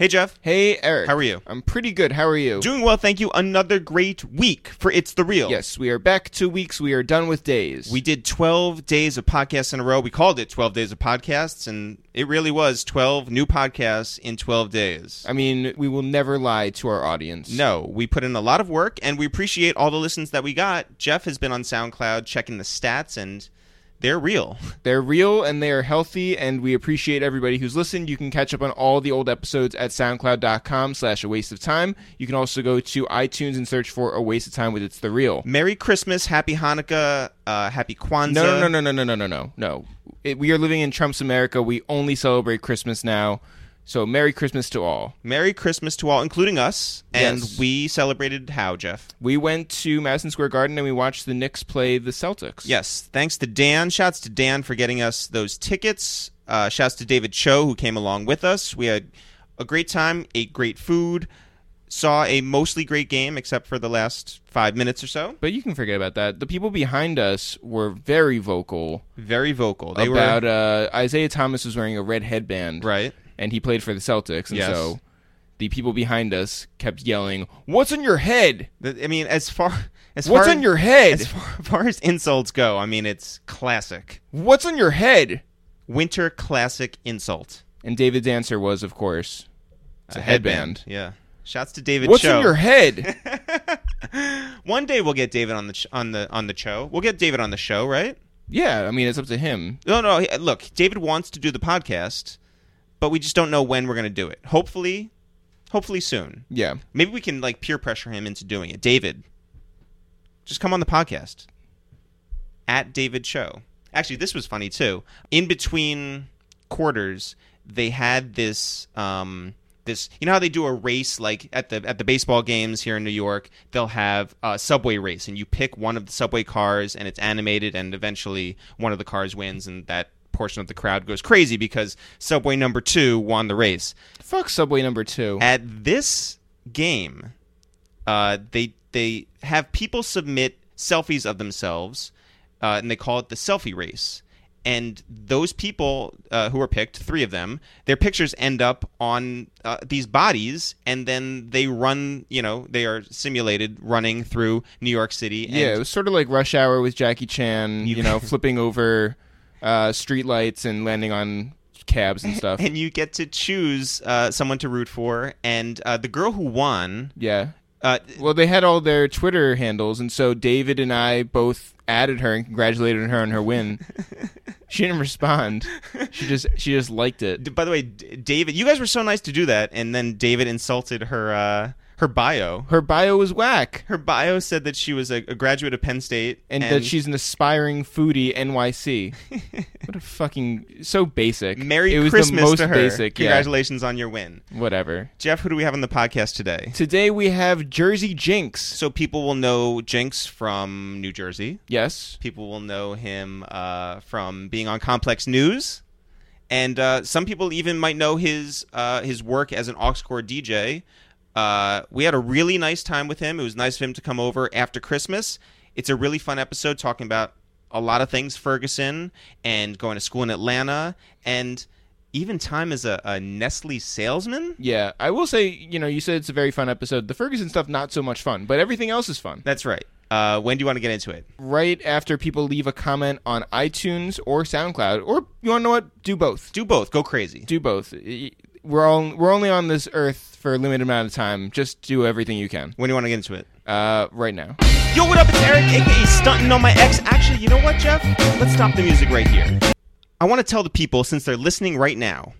Hey, Jeff. Hey, Eric. How are you? I'm pretty good. How are you? Doing well, thank you. Another great week for It's the Real. Yes, we are back two weeks. We are done with days. We did 12 days of podcasts in a row. We called it 12 days of podcasts, and it really was 12 new podcasts in 12 days. I mean, we will never lie to our audience. No, we put in a lot of work, and we appreciate all the listens that we got. Jeff has been on SoundCloud checking the stats, and they're real. They're real and they are healthy, and we appreciate everybody who's listened. You can catch up on all the old episodes at soundcloud.com slash a waste of time. You can also go to iTunes and search for a waste of time with It's the Real. Merry Christmas, Happy Hanukkah, uh, Happy Kwanzaa. No, no, no, no, no, no, no, no, no. It, we are living in Trump's America. We only celebrate Christmas now. So Merry Christmas to all. Merry Christmas to all, including us. And Yes. we celebrated how, Jeff? We went to Madison Square Garden and we watched the Knicks play the Celtics. Yes, thanks to Dan. Shouts to Dan for getting us those tickets. Uh, shouts to David Cho who came along with us. We had a great time, ate great food, saw a mostly great game except for the last five minutes or so. But you can forget about that. The people behind us were very vocal Very vocal. They about were uh, Isaiah Thomas was wearing a red headband, right. And he played for the Celtics, and Yes. so the people behind us kept yelling, "What's in your head? I mean, as far as What's far, on your head? as far, far as insults go, I mean, it's classic What's in your head?" winter classic insult. And David's answer was, of course, it's a, A headband. Yeah. Shouts to David What's Cho. on your head? One day we'll get David on the ch- on the on the show. We'll get David on the show, right? yeah, I mean it's up to him. No, no. Look, David wants to do the podcast, but we just don't know when we're going to do it. Hopefully, hopefully soon. Yeah, Maybe we can like peer pressure him into doing it. David, just come on the podcast at David Cho. Actually, this was funny too. In between quarters, they had this. Um, this, you know how they do a race like at the at the baseball games here in New York. They'll have a subway race, and you pick one of the subway cars, and it's animated, and eventually one of the cars wins, and that portion of the crowd goes crazy because subway number two won the race fuck Subway number two. at this game, uh, they they have people submit selfies of themselves, uh, and they call it the selfie race. And those people uh, who are picked, three of them, their pictures end up on uh, these bodies, and then they run. You know, they are simulated running through New York City. And yeah, it was sort of like Rush Hour with Jackie Chan. You, know, flipping over uh, streetlights and landing on cabs and stuff. and you get to choose uh, someone to root for. And uh, the girl who won, yeah. uh, Well, they had all their Twitter handles, and so David and I both added her and congratulated her on her win. she didn't respond. She just she just liked it. By the way, David, you guys were so nice to do that, and then David insulted her uh, her bio. Her bio was whack, Her bio said that she was a, a graduate of Penn State, and, that she's an aspiring foodie NYC. what a fucking so basic. Merry it was Christmas the most to her. basic. Yeah. Congratulations on your win, Whatever. Jeff. Who do we have on the podcast today? Today we have Jersey Jinx. So people will know Jinx from New Jersey. Yes. People will know him uh, from being on Complex News, and uh, some people even might know his uh, his work as an aux core DJ. Uh, we had a really nice time with him. It was nice of him to come over after Christmas. It's a really fun episode talking about a lot of things Ferguson and going to school in Atlanta and even time as a, a Nestle salesman. Yeah, I will say, you know, you said it's a very fun episode. The Ferguson stuff not so much fun, but everything else is fun. That's right. Uh, when do you want to get into it? Right after people leave a comment on iTunes or SoundCloud, or you want to know what? Do both. Do both. Go crazy. Do both. Y- We're all we're only on this earth for a limited amount of time. Just do everything you can. When do you want to get into it? Uh, right now. Yo, what up? It's Eric, aka Stunting on My Ex. Actually, you know what, Jeff? Let's stop the music right here. I want to tell the people, since they're listening right now,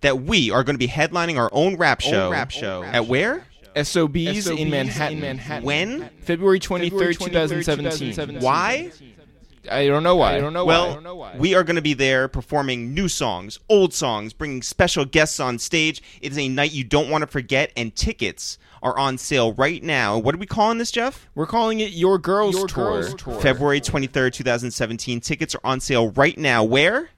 that we are going to be headlining our own rap show. Own rap show. At where? SOBs, in Manhattan. When? February 23rd, 2017. Why? I don't know why. I don't know why. Well, we are going to be there performing new songs, old songs, bringing special guests on stage. It is a night you don't want to forget, and tickets are on sale right now. What are we calling this, Jeff? We're calling it Your Girls, Your Tour. Girls Tour. February 23rd, 2017. Tickets are on sale right now. Where?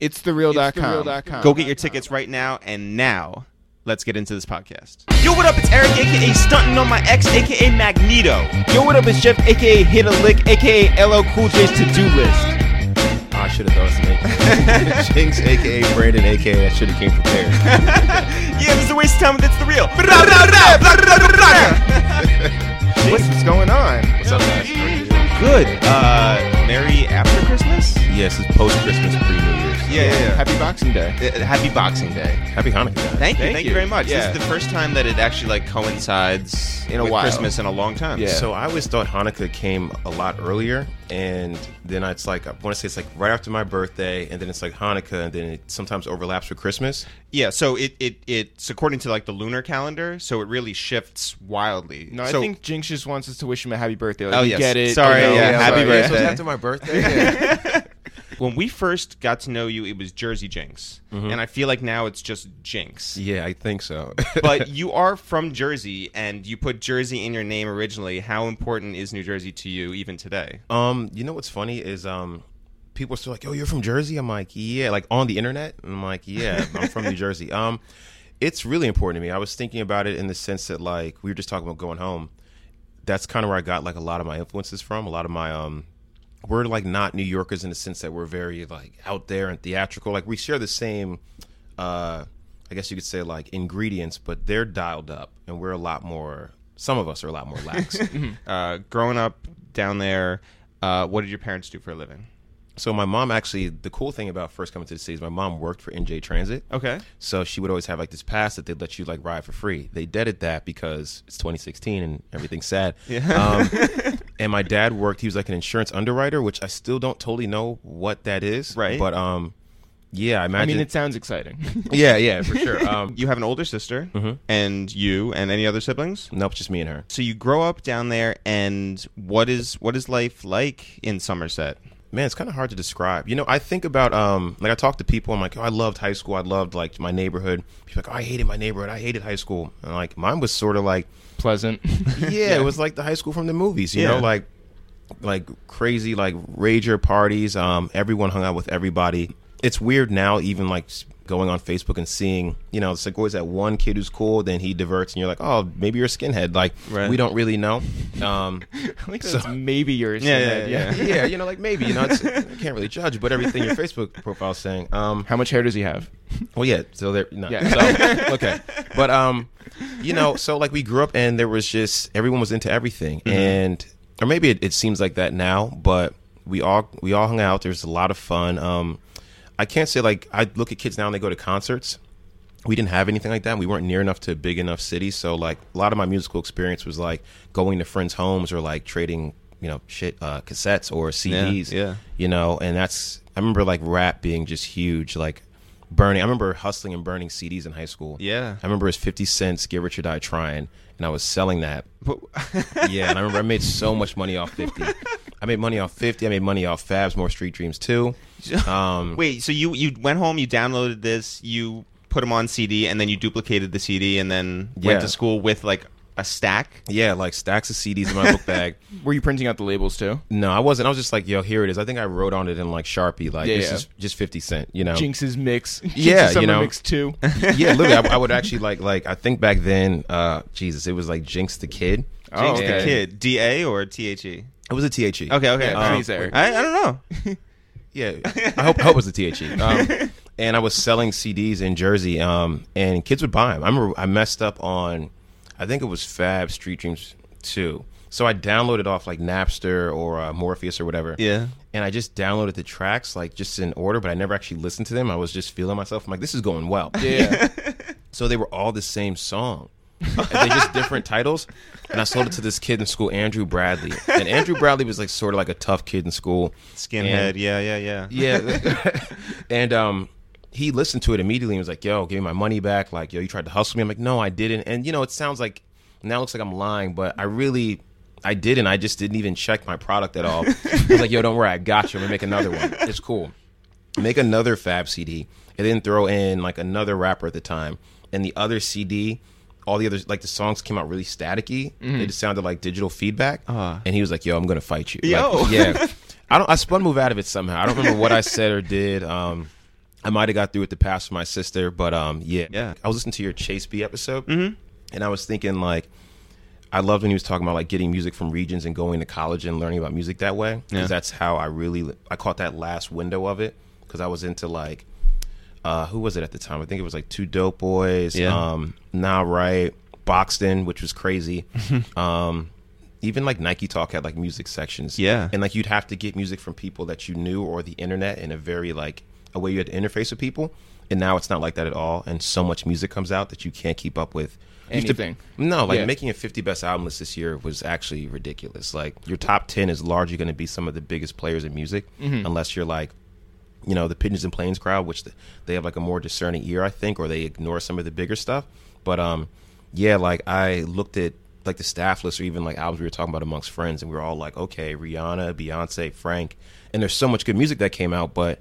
It's thereal.com. thereal.com. Go get your tickets right now. And now, let's get into this podcast. Yo, what up? It's Eric, aka Stunting on My Ex, aka Magneto. Yo, what up? It's Jeff, aka Hit a Lick, aka LL Cool J's to do list. Oh, I should have thought of some AKA. Jinx, aka Brandon, aka I should have came prepared. Yeah, this is the tell me that's the real. What's, what's going on? What's up, guys? Good. Uh, Merry after Christmas. Yes, it's post Christmas, pre New Year's. Yeah, yeah, yeah. Happy Boxing Day. Uh, Happy Boxing Day. Happy Hanukkah. guys. Thank you, Thank thank, you. you. very much. Yeah. This is the first time that it actually like coincides In a with while. Christmas in a long time. Yeah. So I always thought Hanukkah came a lot earlier, and then it's like I want to say it's like right after my birthday, and then it's like Hanukkah, and then it sometimes overlaps with Christmas. yeah. So it, it it's according to like the lunar calendar, so it really shifts wildly. No, I think Jinx just wants us to wish him a happy birthday. Like, Oh, we yes. get it. Sorry, you know, yeah, happy sorry. birthday. So it's after my birthday. Yeah. When we first got to know you, it was Jersey Jinx, and I feel like now it's just Jinx. yeah, I think so. but you are from Jersey, and you put Jersey in your name originally. How important is New Jersey to you even today? Um, you know what's funny is um, people are still like, "Oh, you're from Jersey." I'm like, "Yeah," like on the internet. I'm like, "Yeah, I'm from New Jersey." Um, it's really important to me. I was thinking about it in the sense that like we were just talking about going home. That's kind of where I got like a lot of my influences from. A lot of my um, we're like not New Yorkers in the sense that we're very like out there and theatrical. Like we share the same, uh, I guess you could say like ingredients, but they're dialed up, and we're a lot more. Some of us are a lot more lax. Uh, growing up down there, uh, what did your parents do for a living? So my mom actually, the cool thing about first coming to the city is my mom worked for NJ Transit. Okay. So she would always have like this pass that they'd let you like ride for free. They deaded that because it's 2016 and everything's sad. Yeah. Um, and my dad worked. He was like an insurance underwriter, which I still don't totally know what that is. Right. But um, yeah, I imagine. I mean, it sounds exciting. yeah, yeah, for sure. Um, You have an older sister, Mm-hmm. and you, and any other siblings. nope, just me and her. So you grow up down there, and what is what is life like in Somerset? Man, it's kind of hard to describe. You know, I think about um, like I talk to people. I'm like, oh, I loved high school. I loved like my neighborhood. People are like, oh, I hated my neighborhood. I hated high school. And like mine was sort of like Pleasant. yeah, it was like the high school from the movies, you Yeah. know, like like crazy like rager parties. Um, everyone hung out with everybody. It's weird now, even like going on Facebook and seeing, you know, it's like always that one kid who's cool, then he diverts, and you're like, oh, maybe you're a skinhead. Like Right. we don't really know. Um, I think So- that's maybe yours. Yeah, yeah, yeah. yeah, you know, like maybe you know, it's, I can't really judge, but everything your Facebook profile is saying. Um, How much hair does he have? well, yeah. So there, no. Yeah. So, okay, but um, you know, so like we grew up and there was just everyone was into everything, and or maybe it, it seems like that now, but we all we all hung out. There's a lot of fun. Um, I can't say like I look at kids now and they go to concerts. We didn't have anything like that. We weren't near enough to big enough cities, so like a lot of my musical experience was like going to friends' homes or like trading, you know, shit uh, cassettes or CDs yeah. you know and that's i remember like rap being just huge like burning i remember hustling and burning cds in high school Yeah. i remember it was 50 Cent's get rich or die trying and i was selling that. But- yeah and i remember i made so much money off 50 i made money off 50 i made money off fabs more street dreams too. Um Wait, so you you went home, you downloaded this, you put them on CD, and then you duplicated the CD, and then Yeah. went to school with like a stack. yeah like stacks of cds in my book bag Were you printing out the labels too? no i wasn't i was just like yo here it is i think i wrote on it in like sharpie like Yeah, this yeah. is just 50 cent you know Jinx's mix. Jinx's Yeah, you know. mix too. yeah, literally, I, I would actually like like I think back then, uh, Jesus, it was like Jinx the Kid. Oh, Jinx okay. the Kid, D A or T H E? It was a THE. Okay, okay. Yeah, Um, please, Eric. I, I don't know. Yeah, I hope, hope it was a THE. Um, and I was selling CDs in Jersey, um, and kids would buy them. I remember I messed up on, I think it was Fab Street Dreams 2. So I downloaded off like Napster or uh, Morpheus or whatever. Yeah. And I just downloaded the tracks like just in order, but I never actually listened to them. I was just feeling myself. I'm like, this is going well. Yeah. So they were all the same song. and they just different titles. And I sold it to this kid in school, Andrew Bradley. And Andrew Bradley was like sort of like a tough kid in school. Skinhead. And- yeah, yeah, yeah. yeah. and um he listened to it immediately and was like, yo, give me my money back. Like, yo, you tried to hustle me. I'm like, no, I didn't. And you know, it sounds like now it looks like I'm lying, but I really I didn't. I just didn't even check my product at all. I was like, yo, don't worry, I got you. I'm gonna make another one. It's cool. Make another Fab CD and then throw in like another rapper at the time. And the other CD, all the other like the songs came out really staticky. They just sounded like digital feedback. Uh. and he was like, "Yo, I'm gonna fight you." Yo. Like, yeah. I don't. I spun move out of it somehow. I don't remember what I said or did. Um, I might have got through with the pass for my sister, but um, yeah. Yeah. I was listening to your Chase B episode, and I was thinking like, I loved when he was talking about like getting music from regions and going to college and learning about music that way. Because Yeah. that's how I really I caught that last window of it because I was into like uh, who was it at the time? I think it was like Two Dope Boys. Yeah. Um, now right, Boxton, which was crazy. um, even like Nike Talk had like music sections. Yeah. and like you'd have to get music from people that you knew or the internet in a very like a way you had to interface with people. And now it's not like that at all. And so much music comes out that you can't keep up with. Used to- Anything. no, like Yeah. making a 50 best album list this year was actually ridiculous. Like your top 10 is largely going to be some of the biggest players in music, Mm-hmm. unless you're like, you know, the Pigeons and Planes crowd, which th- they have like a more discerning ear, I think, or they ignore some of the bigger stuff. But um, yeah, like I looked at like the staff list or even like albums we were talking about amongst friends, and we were all like, okay, Rihanna, Beyonce, Frank, and there's so much good music that came out, but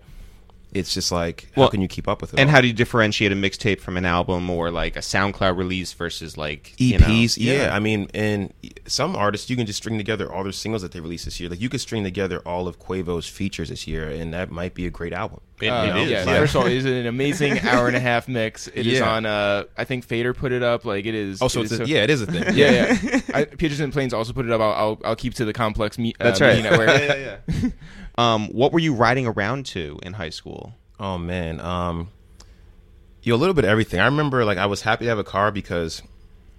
it's just like, how Well, can you keep up with it? And all? how do you differentiate a mixtape from an album or like a SoundCloud release versus like you know- EPs, yeah. I mean, and some artists you can just string together all their singles that they released this year. Like you could string together all of Quavo's features this year, and that might be a great album. It- Uh, it is, yeah, yeah. First of all, it is an amazing hour and a half mix. It is Yeah. on. Uh, I think Fader put it up. Like it is. Oh, so it's is yeah, it is a thing. yeah, yeah. I, Pigeons and Planes also put it up. I'll, I'll, I'll keep to the complex me, uh, That's right. media network. yeah, yeah, yeah. Um, what were you riding around to in high school? Oh man, um, you know, a little bit of everything. I remember like I was happy to have a car because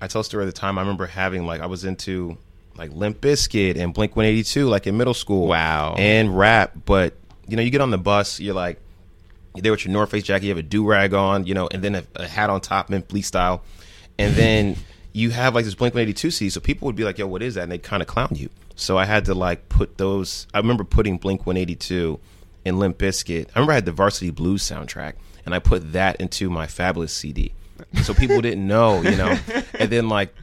I tell a story at the time. I remember having like I was into like Limp Bizkit and Blink One Eighty Two like in middle school. Wow. and rap. But you know, you get on the bus, you're like you're there with your North Face jacket, you have a do rag on, you know, and then a, a hat on top, Mint Bleak style, and then you have like this Blink One Eighty Two CD. So people would be like, "Yo, what is that?" And they kind of clown you. So I had to like put those. I remember putting Blink One Eighty Two and Limp Bizkit. I remember I had the Varsity Blues soundtrack, and I put that into my Fabolous CD. So people didn't know, you know. And then like,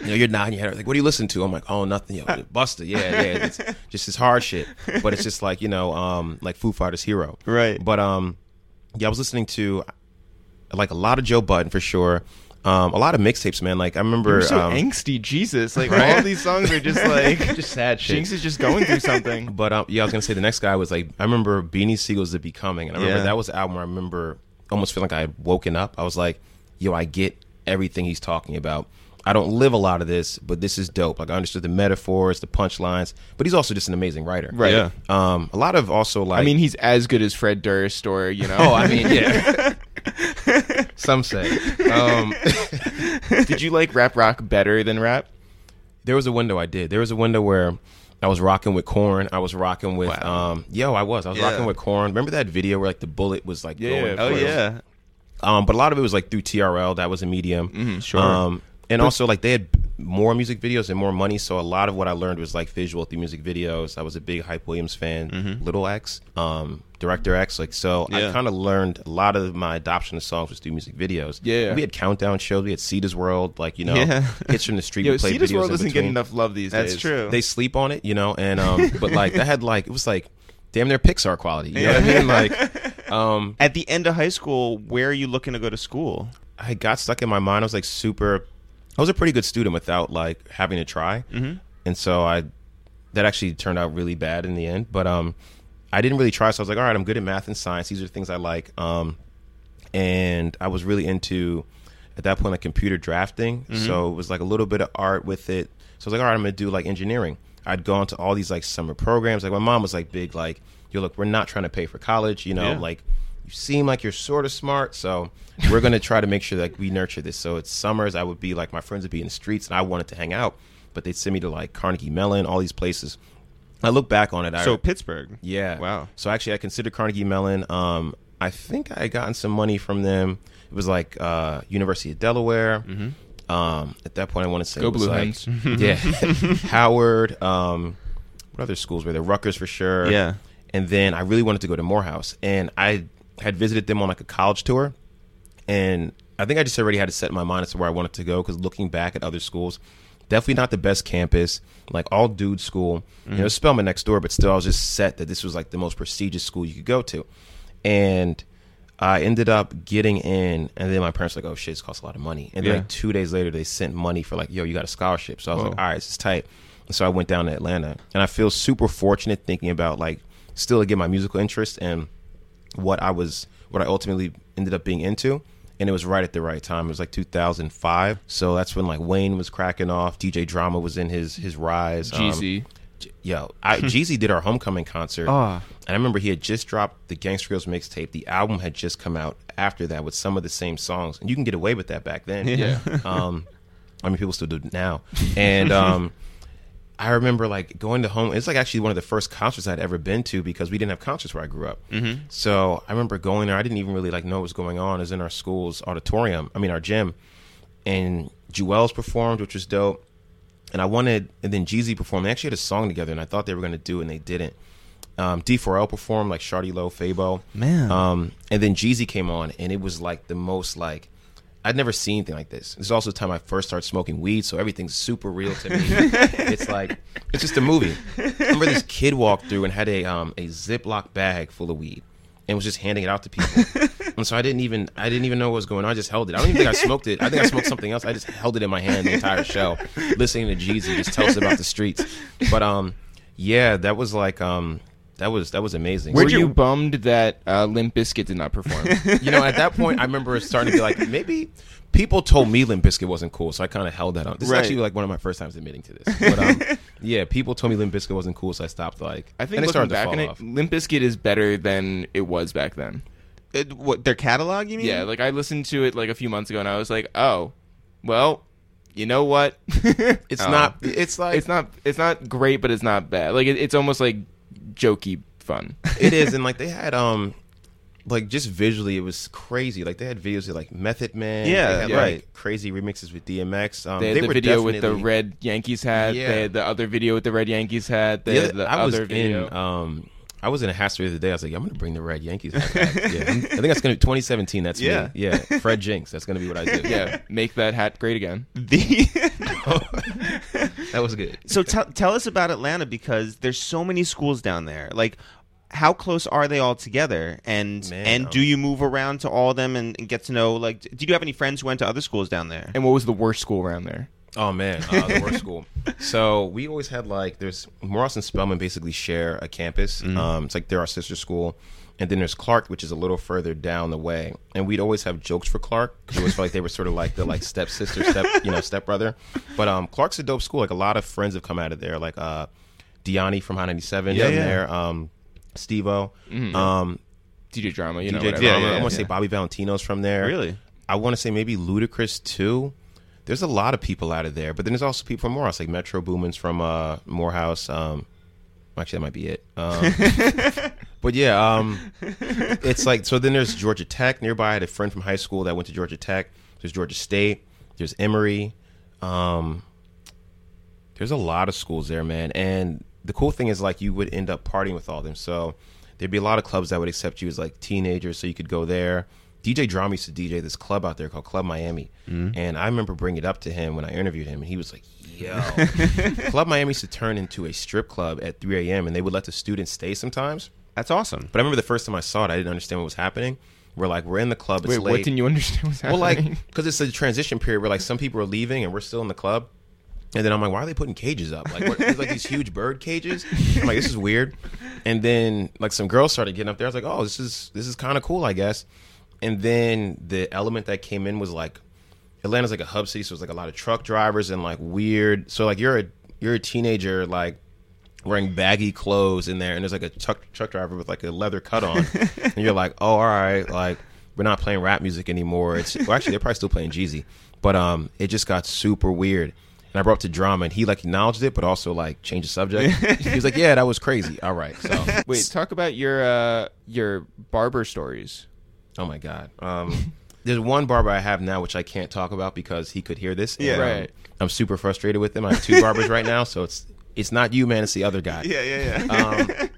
you know, you're nodding your head like, "What do you listen to?" I'm like, "Oh, nothing, yo, Buster, yeah, yeah, it's just this hard shit." But it's just like you know, um, like Foo Fighters' Hero, Right. But um, yeah, I was listening to like a lot of Joe Budden for sure. Um, a lot of mixtapes, man. Like I remember, You're so um, angsty, Jesus! Like Right? all these songs are just like just sad shit. Jinx is just going through something. But um, yeah, I was gonna say the next guy was like I remember Beanie Sigel's "The B. Coming," and I remember Yeah. that was the album where I remember almost feeling like I had woken up. I was like, "Yo, I get everything he's talking about. I don't live a lot of this, but this is dope. Like I understood the metaphors, the punchlines, but he's also just an amazing writer. Right. Yeah. Um, a lot of also like I mean, he's as good as Fred Durst, or you know. oh, I mean, yeah. Some say. Um, did you like rap rock better than rap? There was a window I did. There was a window where I was rocking with Korn. I was rocking with Wow. um yo, I was. I was Yeah. rocking with Korn. Remember that video where like the bullet was like Yeah, going Oh yeah. Um, but a lot of it was like through TRL. That was a medium. Mm-hmm, sure. Um, and also like they had more music videos and more money. So a lot of what I learned was like visual through music videos. I was a big Hype Williams fan. Little X, um, Director X. Like so, Mm-hmm. Yeah. I kind of learned a lot of my adoption of songs was through music videos. Yeah. we had countdown shows. We had Cedar's World. Like you know, Yeah. hits from the street. Yo, we played Cedar's videos World doesn't get enough love these That's days. true. they sleep on it, you know, and um, but like that had like it was like damn near Pixar quality. You know what I mean? Like, um, At the end of high school, where are you looking to go to school? I got stuck in my mind. I was like super. I was a pretty good student without like having to try, mm-hmm. and so I that actually turned out really bad in the end. But um, I didn't really try, so I was like, all right, I'm good at math and science. These are things I like. Um, and I was really into at that point like computer drafting. So it was like a little bit of art with it. So I was like, all right, I'm gonna do like engineering. I'd gone to all these like summer programs. Like my mom was like big, like, yo, look, we're not trying to pay for college. You know, Yeah. like you seem like you're sort of smart, so we're gonna try to make sure that we nurture this. So it's summers. I would be like my friends would be in the streets, and I wanted to hang out, but they'd send me to like Carnegie Mellon, all these places. I look back on it. I, So Pittsburgh. yeah. Wow. So actually, I considered Carnegie Mellon. Um, I think I had gotten some money from them. It was like uh, University of Delaware. Um, at that point, I want to say Go Blue like, yeah, Howard. Um, what other schools were there? Rutgers for sure. Yeah. And then I really wanted to go to Morehouse, and I had visited them on like a college tour, and I think I just already had to set my mind as to where I wanted to go because looking back at other schools, definitely not the best campus, like all dude school. You mm-hmm. know, Spelman next door, but still, I was just set that this was like the most prestigious school you could go to, and I ended up getting in, and then my parents were like, "Oh shit, this costs a lot of money." And then Yeah. like two days later, they sent money for like, "Yo, you got a scholarship." So I was Whoa. like, "All right, this is tight." And so I went down to Atlanta, and I feel super fortunate thinking about like still to get my musical interest and what I was, what I ultimately ended up being into. And it was right at the right time. It was like 2005, so that's when like Wayne was cracking off. DJ Drama was in his his rise. Um, Jeezy. Yo, I, Jeezy did our homecoming concert, Oh. and I remember he had just dropped the Gangsta Grillz mixtape. The album had just come out after that with some of the same songs, and you can get away with that back then. Yeah. um, I mean, people still do it now, and um, I remember like going to home. It's like actually one of the first concerts I'd ever been to because we didn't have concerts where I grew up. Mm-hmm. So I remember going there. I didn't even really like know what was going on. It was in our school's auditorium. I mean, our gym, and Juelz performed, which was dope. And I wanted, and then Jeezy performed. They actually had a song together, and I thought they were going to do it, and they didn't. Um, D4L performed like Shawty Lo, Fabo. Man. Um, and then Jeezy came on, and it was like the most like I'd never seen anything like this. This is also the time I first started smoking weed, so everything's super real to me. it's like it's just a movie. I remember this kid walked through and had a um, a Ziploc bag full of weed and was just handing it out to people. and so I didn't even I didn't even know what was going on. I just held it. I don't even think I smoked it. I think I smoked something else. I just held it in my hand the entire show, listening to Jeezy just tell us about the streets. But um, yeah, that was like um. That was that was amazing. Were Where'd you, you- bummed that uh, Limp Bizkit did not perform? you know, at that point, I remember starting to be like, maybe people told me Limp Bizkit wasn't cool, so I kind of held that on. This Right. is actually like one of my first times admitting to this. But um, yeah, people told me Limp Bizkit wasn't cool, so I stopped. Like, I think and it looking started to back fall on it, off. Limp Bizkit is better than it was back then. Uh, what their catalog? You mean? Yeah, like I listened to it like a few months ago, and I was like, oh, well, you know what? It's Oh. not. It's like It's not. It's not great, but it's not bad. Like it, it's almost like jokey fun. it is, and like they had um. Like just visually, it was crazy. Like they had videos of like Method Man, Yeah, they had, yeah. like crazy remixes with DMX. Um, They had the were video with the red Yankees hat. Yeah. They had the other video with the red Yankees hat. They The had other- the I was video. in um I was in a house the other day. I was like, I'm gonna bring the red Yankees. hat back. yeah, I'm- I think that's gonna be 2017. That's Yeah. me. Yeah, Fred Jinx. That's gonna be what I do. yeah, make that hat great again. The that was good. so tell tell us about Atlanta because there's so many schools down there. Like, how close are they all together? And Man, and um, do you move around to all of them and, and get to know? Like, did you have any friends who went to other schools down there? And what was the worst school around there? Oh man, uh, the worst school. So we always had like there's Morris and Spelman basically share a campus. Um, it's like they're our sister school, and then there's Clark, which is a little further down the way. And we'd always have jokes for Clark because it always felt like they were sort of like the like stepsister, step you know stepbrother. But um, Clark's a dope school. Like a lot of friends have come out of there. Like uh, Deani from Hot 97 Yeah, from yeah. there. Um, Steve-O. Um, DJ drama, you know. DJ whatever. Drama. yeah, I want to say. Bobby Valentino's from there. Really? I want to say maybe Ludacris too. There's a lot of people out of there, but then there's also people from Morehouse, like Metro Boomin's from uh, Morehouse. Um, actually, that might be it. Um, but yeah, um, it's like so. Then there's Georgia Tech nearby. I had a friend from high school that went to Georgia Tech. There's Georgia State. There's Emory. Um, there's a lot of schools there, man. And the cool thing is, like, you would end up partying with all of them. So there'd be a lot of clubs that would accept you as like teenagers, so you could go there. DJ Drama used to DJ this club out there called Club Miami, and I remember bringing it up to him when I interviewed him, and he was like, "Yo, Club Miami used to turn into a strip club at 3 a.m. and they would let the students stay sometimes." That's awesome. But I remember the first time I saw it, I didn't understand what was happening. We're like, we're in the club. It's Wait, late. what didn't you understand was Well, like, because it's a transition period where like some people are leaving and we're still in the club. And then I'm like, why are they putting cages up? Like, what, like these huge bird cages. I'm like, this is weird. And then like some girls started getting up there. I was like, oh, this is this is kind of cool, I guess. And then the element that came in was like, Atlanta's like a hub city, so it's like a lot of truck drivers and like weird. So like you're a you're a teenager like wearing baggy clothes in there, and there's like a truck truck driver with like a leather cut on, and you're like, oh, all right, like we're not playing rap music anymore. It's well, actually they're probably still playing Jeezy, but um, it just got super weird. And I brought up to drama, and he like acknowledged it, but also like changed the subject. he was like, "Yeah, that was crazy." All right, so Wait, talk about your uh, your barber stories. oh my god, um, there's one barber I have now which I can't talk about because he could hear this. and, Yeah. um, Right. I'm super frustrated with him. I have two barbers right now, so it's it's not you, man. It's the other guy. Yeah, yeah, yeah. um,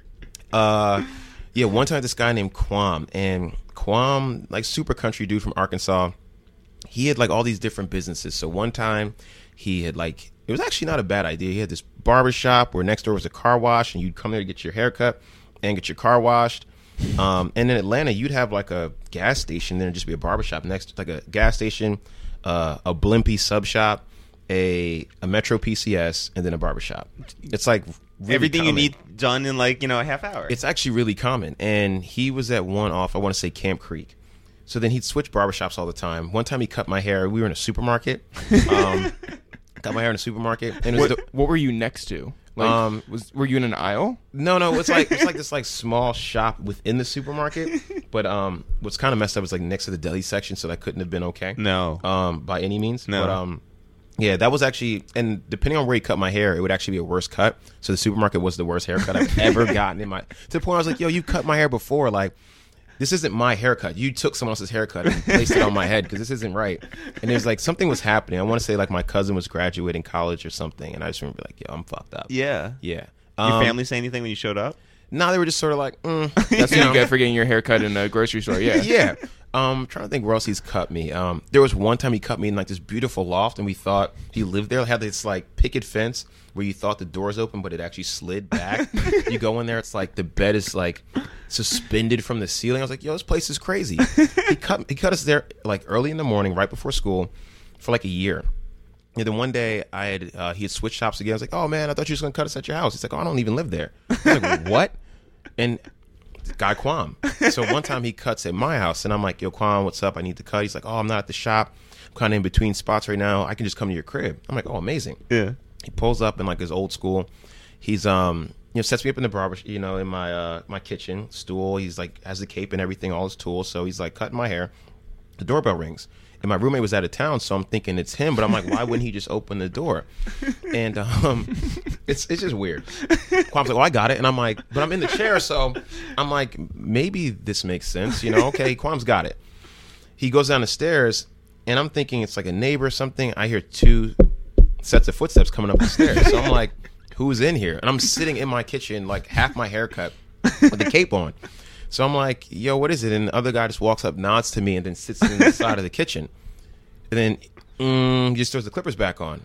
uh, yeah, one time this guy named Quam, and Quam, like super country dude from Arkansas, he had like all these different businesses. So one time he had like, it was actually not a bad idea. He had this barber shop where next door was a car wash, and you'd come there to get your hair cut and get your car washed. Um, and in Atlanta, you'd have like a gas station, then it'd just be a barber shop next, like a gas station, uh, a Blimpie sub shop, a a Metro PCS, and then a barbershop. It's like really Everything you need done in like you know a half hour. It's actually really common. And he was at one off, I want to say Camp Creek. So then he'd switch barbershops all the time. One time he cut my hair. We were in a supermarket. Um, cut my hair in a supermarket. And it was What, the, what were you next to? Like, Um, was were you in an aisle? No, no, it's like it's like this like small shop within the supermarket. But um, what's kind of messed up is like next to the deli section, so that couldn't have been okay. No. um, by any means. No. But um, yeah, that was actually, and depending on where he cut my hair, it would actually be a worse cut. So the supermarket was the worst haircut I've ever gotten in my. To the point where I was like, "Yo, you cut my hair before, like." This isn't my haircut. You took someone else's haircut and placed it on my head because this isn't right. And it was like something was happening. I want to say like my cousin was graduating college or something, and I just remember like, yo, I'm fucked up. yeah. Yeah. Your Um, family say anything when you showed up? No, they were just sort of like, mm, That's you what you get for getting your haircut in a grocery store. Yeah. yeah. Um, trying to think where else he's cut me. Um, there was one time he cut me in like this beautiful loft, and we thought he lived there. It had this like picket fence where you thought the doors open, but it actually slid back. you go in there, it's like the bed is like suspended from the ceiling. I was like, "Yo, this place is crazy." he cut he cut us there like early in the morning, right before school, for like a year. And then one day, I had uh, he had switched shops again. I was like, "Oh man, I thought you was gonna cut us at your house." He's like, "Oh, I don't even live there." I was like, "What?" And guy Quam. So one time he cuts at my house, and I'm like, "Yo, Quam, what's up? I need to cut." He's like, "Oh, I'm not at the shop. I'm kind of in between spots right now. I can just come to your crib." I'm like, "Oh, amazing." Yeah. He pulls up in like his old school. He's um you know sets me up in the barber you know in my uh my kitchen stool. He's like has the cape and everything, all his tools. So he's like cutting my hair. The doorbell rings. And my roommate was out of town, so I'm thinking it's him. But I'm like, why wouldn't he just open the door? And um, it's it's just weird. Quam's like, oh, I got it, and I'm like, but I'm in the chair, so I'm like, maybe this makes sense, you know? Okay, Quam's got it. He goes down the stairs, and I'm thinking it's like a neighbor or something. I hear two sets of footsteps coming up the stairs. So I'm like, who's in here? And I'm sitting in my kitchen, like half my haircut with the cape on. So I'm like, yo, what is it? And the other guy just walks up, nods to me, and then sits in the side of the kitchen. And then mm, he just throws the clippers back on.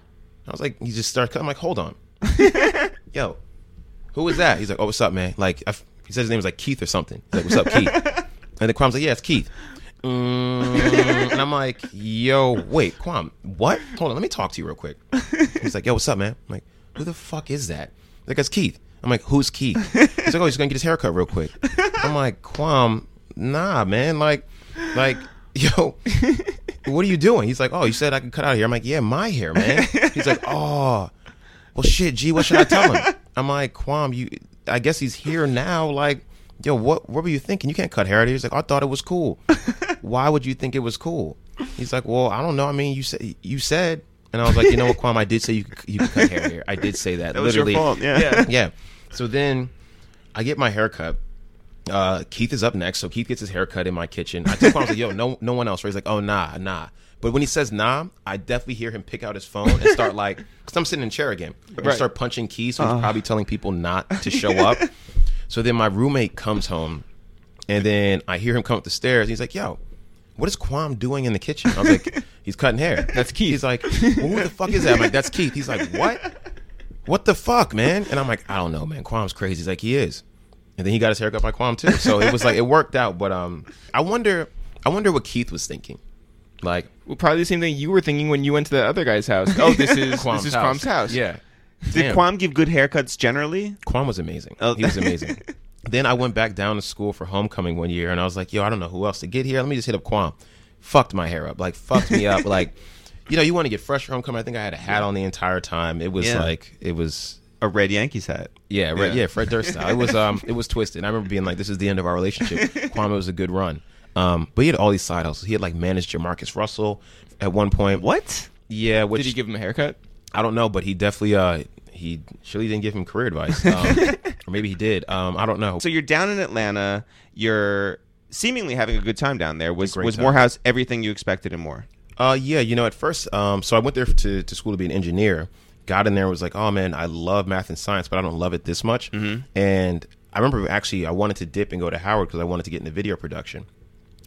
I was like, he just starts cutting. I'm like, hold on. yo, who is that? He's like, oh, what's up, man? Like, I he said his name was like Keith or something. He's like, what's up, Keith? And then Quam's like, yeah, it's Keith. Mm, and I'm like, yo, wait, Quam, what? Hold on, let me talk to you real quick. He's like, yo, what's up, man? I'm like, who the fuck is that? Like, it's Keith. I'm like, who's Keith? He's like, oh, he's gonna get his haircut real quick. I'm like, Quam, nah, man. Like, like, yo, what are you doing? He's like, oh, you said I could cut out of here. I'm like, yeah, my hair, man. He's like, oh, well, shit, G, what should I tell him? I'm like, Quam, you, I guess he's here now. Like, yo, what, what were you thinking? You can't cut hair out here. He's like, I thought it was cool. Why would you think it was cool? He's like, well, I don't know. I mean, you said, you said, and I was like, you know what, Quam, I did say you could, you could cut hair here. I did say that. That was your Literally, fault. Yeah. yeah. So then I get my haircut. Uh, Keith is up next, so Keith gets his hair cut in my kitchen. I told him, I was like, yo, no, no one else. Right? He's like, oh, nah, nah. But when he says nah, I definitely hear him pick out his phone and start like, because I'm sitting in a chair again, and Right. start punching keys. So he's probably telling people not to show up. so then my roommate comes home, and then I hear him come up the stairs. He's like, yo, what is Quam doing in the kitchen? I was like, he's cutting hair. That's Keith. He's like, well, who the fuck is that? I'm like, that's Keith. He's like, what? What the fuck, man? And I'm like, I don't know, man. Quam's crazy. He's like, he is. And then he got his haircut by Quam too. So it was like it worked out. But um, I wonder, I wonder what Keith was thinking. Like Well, probably the same thing you were thinking when you went to the other guy's house. Oh, this is Quam's this is house. Quam's house. Yeah. Did Damn. Quam give good haircuts generally? Quan was amazing. Oh. He was amazing. then I went back down to school for homecoming one year, and I was like, "Yo, I don't know who else to get here. Let me just hit up Quan." Fucked my hair up, like fucked me up. Like, you know, you want to get fresh for homecoming. I think I had a hat on the entire time. It was Yeah. like it was. A red Yankees hat. Yeah, right, Yeah. yeah, Fred Durst style. It was um, it was twisted. And I remember being like, "This is the end of our relationship." Kwame was a good run, um, but he had all these side hustles. He had like managed Jamarcus Russell at one point. What? Yeah, which Did he give him a haircut? I don't know, but he definitely uh he surely didn't give him career advice, um, or maybe he did. Um, I don't know. So you're down in Atlanta. You're seemingly having a good time down there. Was great was time. Morehouse everything you expected and more? Uh, yeah, you know, at first, um, so I went there to, to school to be an engineer. Got in there, was like, oh man, I love math and science, but I don't love it this much. And I remember actually, I wanted to dip and go to Howard because I wanted to get into video production.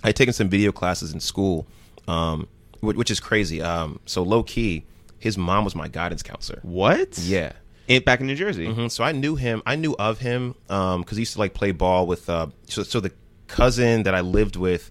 I had taken some video classes in school, um, which, which is crazy. Um, so low key, his mom was my guidance counselor. What? Yeah. In, back in New Jersey. Mhm. So I knew him. I knew of him because he used to like play ball with. Uh, so, so the cousin that I lived with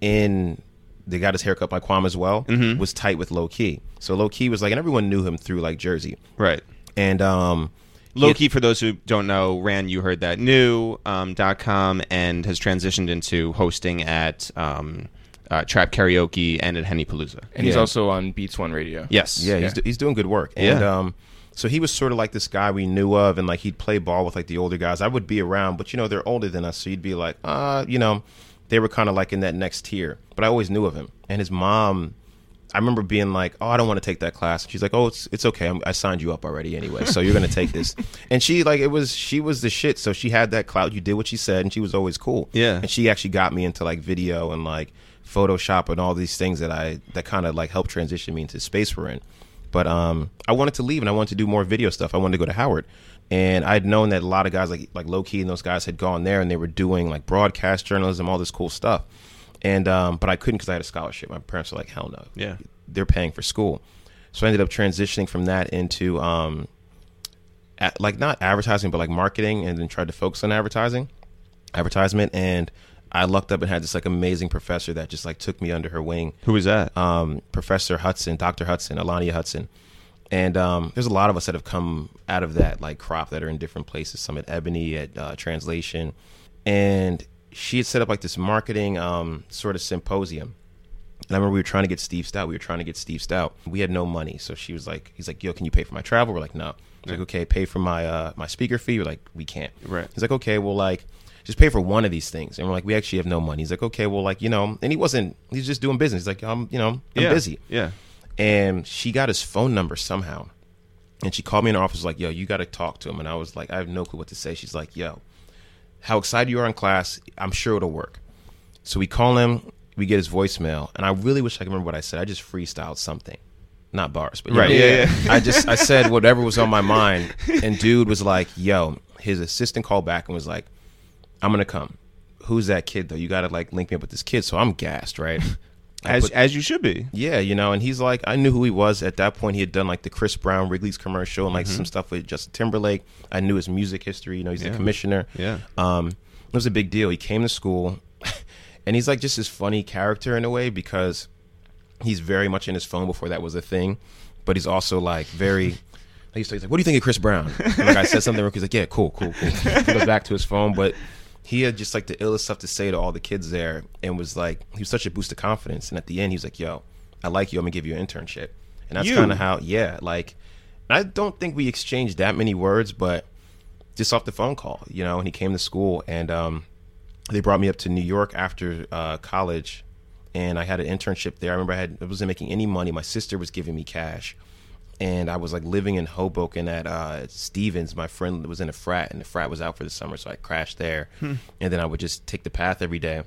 in they got his haircut by Kwame as well was tight with Low Key. So Low Key was like, and everyone knew him through like Jersey. Right. And um, Low he- key, for those who don't know, ran you heard that new um, dot com and has transitioned into hosting at um, uh, Trap Karaoke and at Henny Palooza. And he's also on Beats One Radio. Yes. Yeah, he's, Yeah. he's doing good work. And Yeah. um, So he was sort of like this guy we knew of, and like he'd play ball with like the older guys. I would be around, but you know they're older than us, so you'd be like, uh, you know, they were kind of like in that next tier. But I always knew of him, and his mom. I remember being like, "Oh, I don't want to take that class." She's like, "Oh, it's it's okay. I'm, I signed you up already anyway, so you're gonna take this." And she like it was she was the shit. So she had that clout. You did what she said, and she was always cool. Yeah. And she actually got me into like video and like Photoshop and all these things that I that kind of like helped transition me into the space we're in. But um, I wanted to leave and I wanted to do more video stuff. I wanted to go to Howard, and I'd known that a lot of guys like like Low Key and those guys had gone there and they were doing like broadcast journalism, all this cool stuff. And um, but I couldn't because I had a scholarship. My parents were like, "Hell no, Yeah. they're paying for school." So I ended up transitioning from that into um, at, like not advertising, but like marketing, and then tried to focus on advertising, advertisement. And I lucked up and had this like amazing professor that just like took me under her wing Who was that? um, Professor Hudson, Dr. Hudson, Alania Hudson. And um, there's a lot of us that have come out of that like crop that are in different places. Some at Ebony, at uh, Translation, and she had set up like this marketing um, sort of symposium. And I remember we were trying to get Steve Stoute. We were trying to get Steve Stoute. We had no money, so she was like, "He's like, yo, can you pay for my travel?" We're like, "No." He's like, "Okay, pay for my uh, my speaker fee." We're like, "We can't." Right. He's like, "Okay, well, like, just pay for one of these things." And we're like, "We actually have no money." He's like, "Okay, well, like, you know," and he wasn't. He's just doing business. He's like, "I'm, you know, I'm yeah. busy." Yeah. And she got his phone number somehow. And she called me in her office like yo you got to talk to him. And i was like i have no clue what to say. She's like yo how excited you are in class i'm sure it'll work. So we call him we get his voicemail and i really wish i could remember what i said. I just freestyled something. Not bars but Right, know, yeah, yeah. i just i said whatever was on my mind and dude was like yo his assistant called back and was like i'm gonna come. Who's that kid though? You gotta like link me up with this kid. So i'm gassed right I As put- as you should be. yeah, you know, and he's like, I knew who he was at that point. He had done like the Chris Brown Wrigley's commercial and like some stuff with Justin Timberlake. I knew his music history. You know, he's Yeah. the commissioner. Yeah. Um, it was a big deal. He came to school, and he's like just this funny character in a way because he's very much in his phone before that was a thing, but he's also like very. He's like, "What do you think of Chris Brown?" And, like I said something, he's like, "Yeah, cool, cool, cool." He goes back to his phone, but he had just like the illest stuff to say to all the kids there, and was like, he was such a boost of confidence. And at the end, he was like, "Yo, I like you. I'm gonna give you an internship." And that's kind of how, yeah, like I don't think we exchanged that many words, but just off the phone call, you know. And he came to school, and um, they brought me up to New York after uh, college, and I had an internship there. I remember I had I wasn't making any money. My sister was giving me cash, and I was like living in Hoboken at uh, Stevens. My friend was in a frat, and the frat was out for the summer, so I crashed there. And then I would just take the path every day,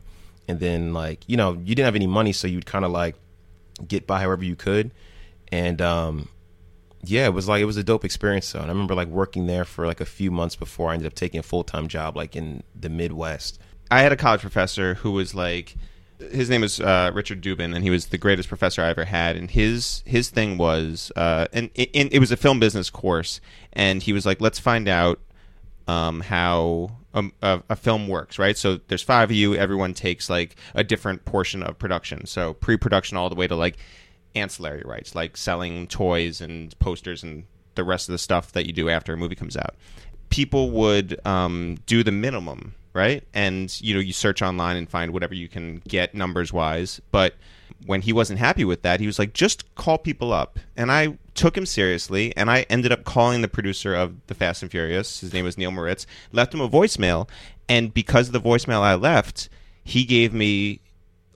and then like you know you didn't have any money, so you'd kind of like get by however you could, and um, yeah, it was like it was a dope experience. though. And I remember like working there for like a few months before I ended up taking a full time job like in the Midwest. I had a college professor who was like, his name was uh, Richard Dubin, and he was the greatest professor I ever had. And his his thing was, uh, and it, it was a film business course, and he was like, let's find out um, how um, a, a film works, right? So there's five of you. Everyone takes like a different portion of production. So pre-production all the way to like ancillary rights, like selling toys and posters and the rest of the stuff that you do after a movie comes out. People would um, do the minimum, right? And you know, you search online and find whatever you can get numbers wise. But when he wasn't happy with that, he was like, just call people up. And I took him seriously, and I ended up calling the producer of The Fast and Furious. His name was Neil Moritz. Left him a voicemail, and because of the voicemail I left, he gave me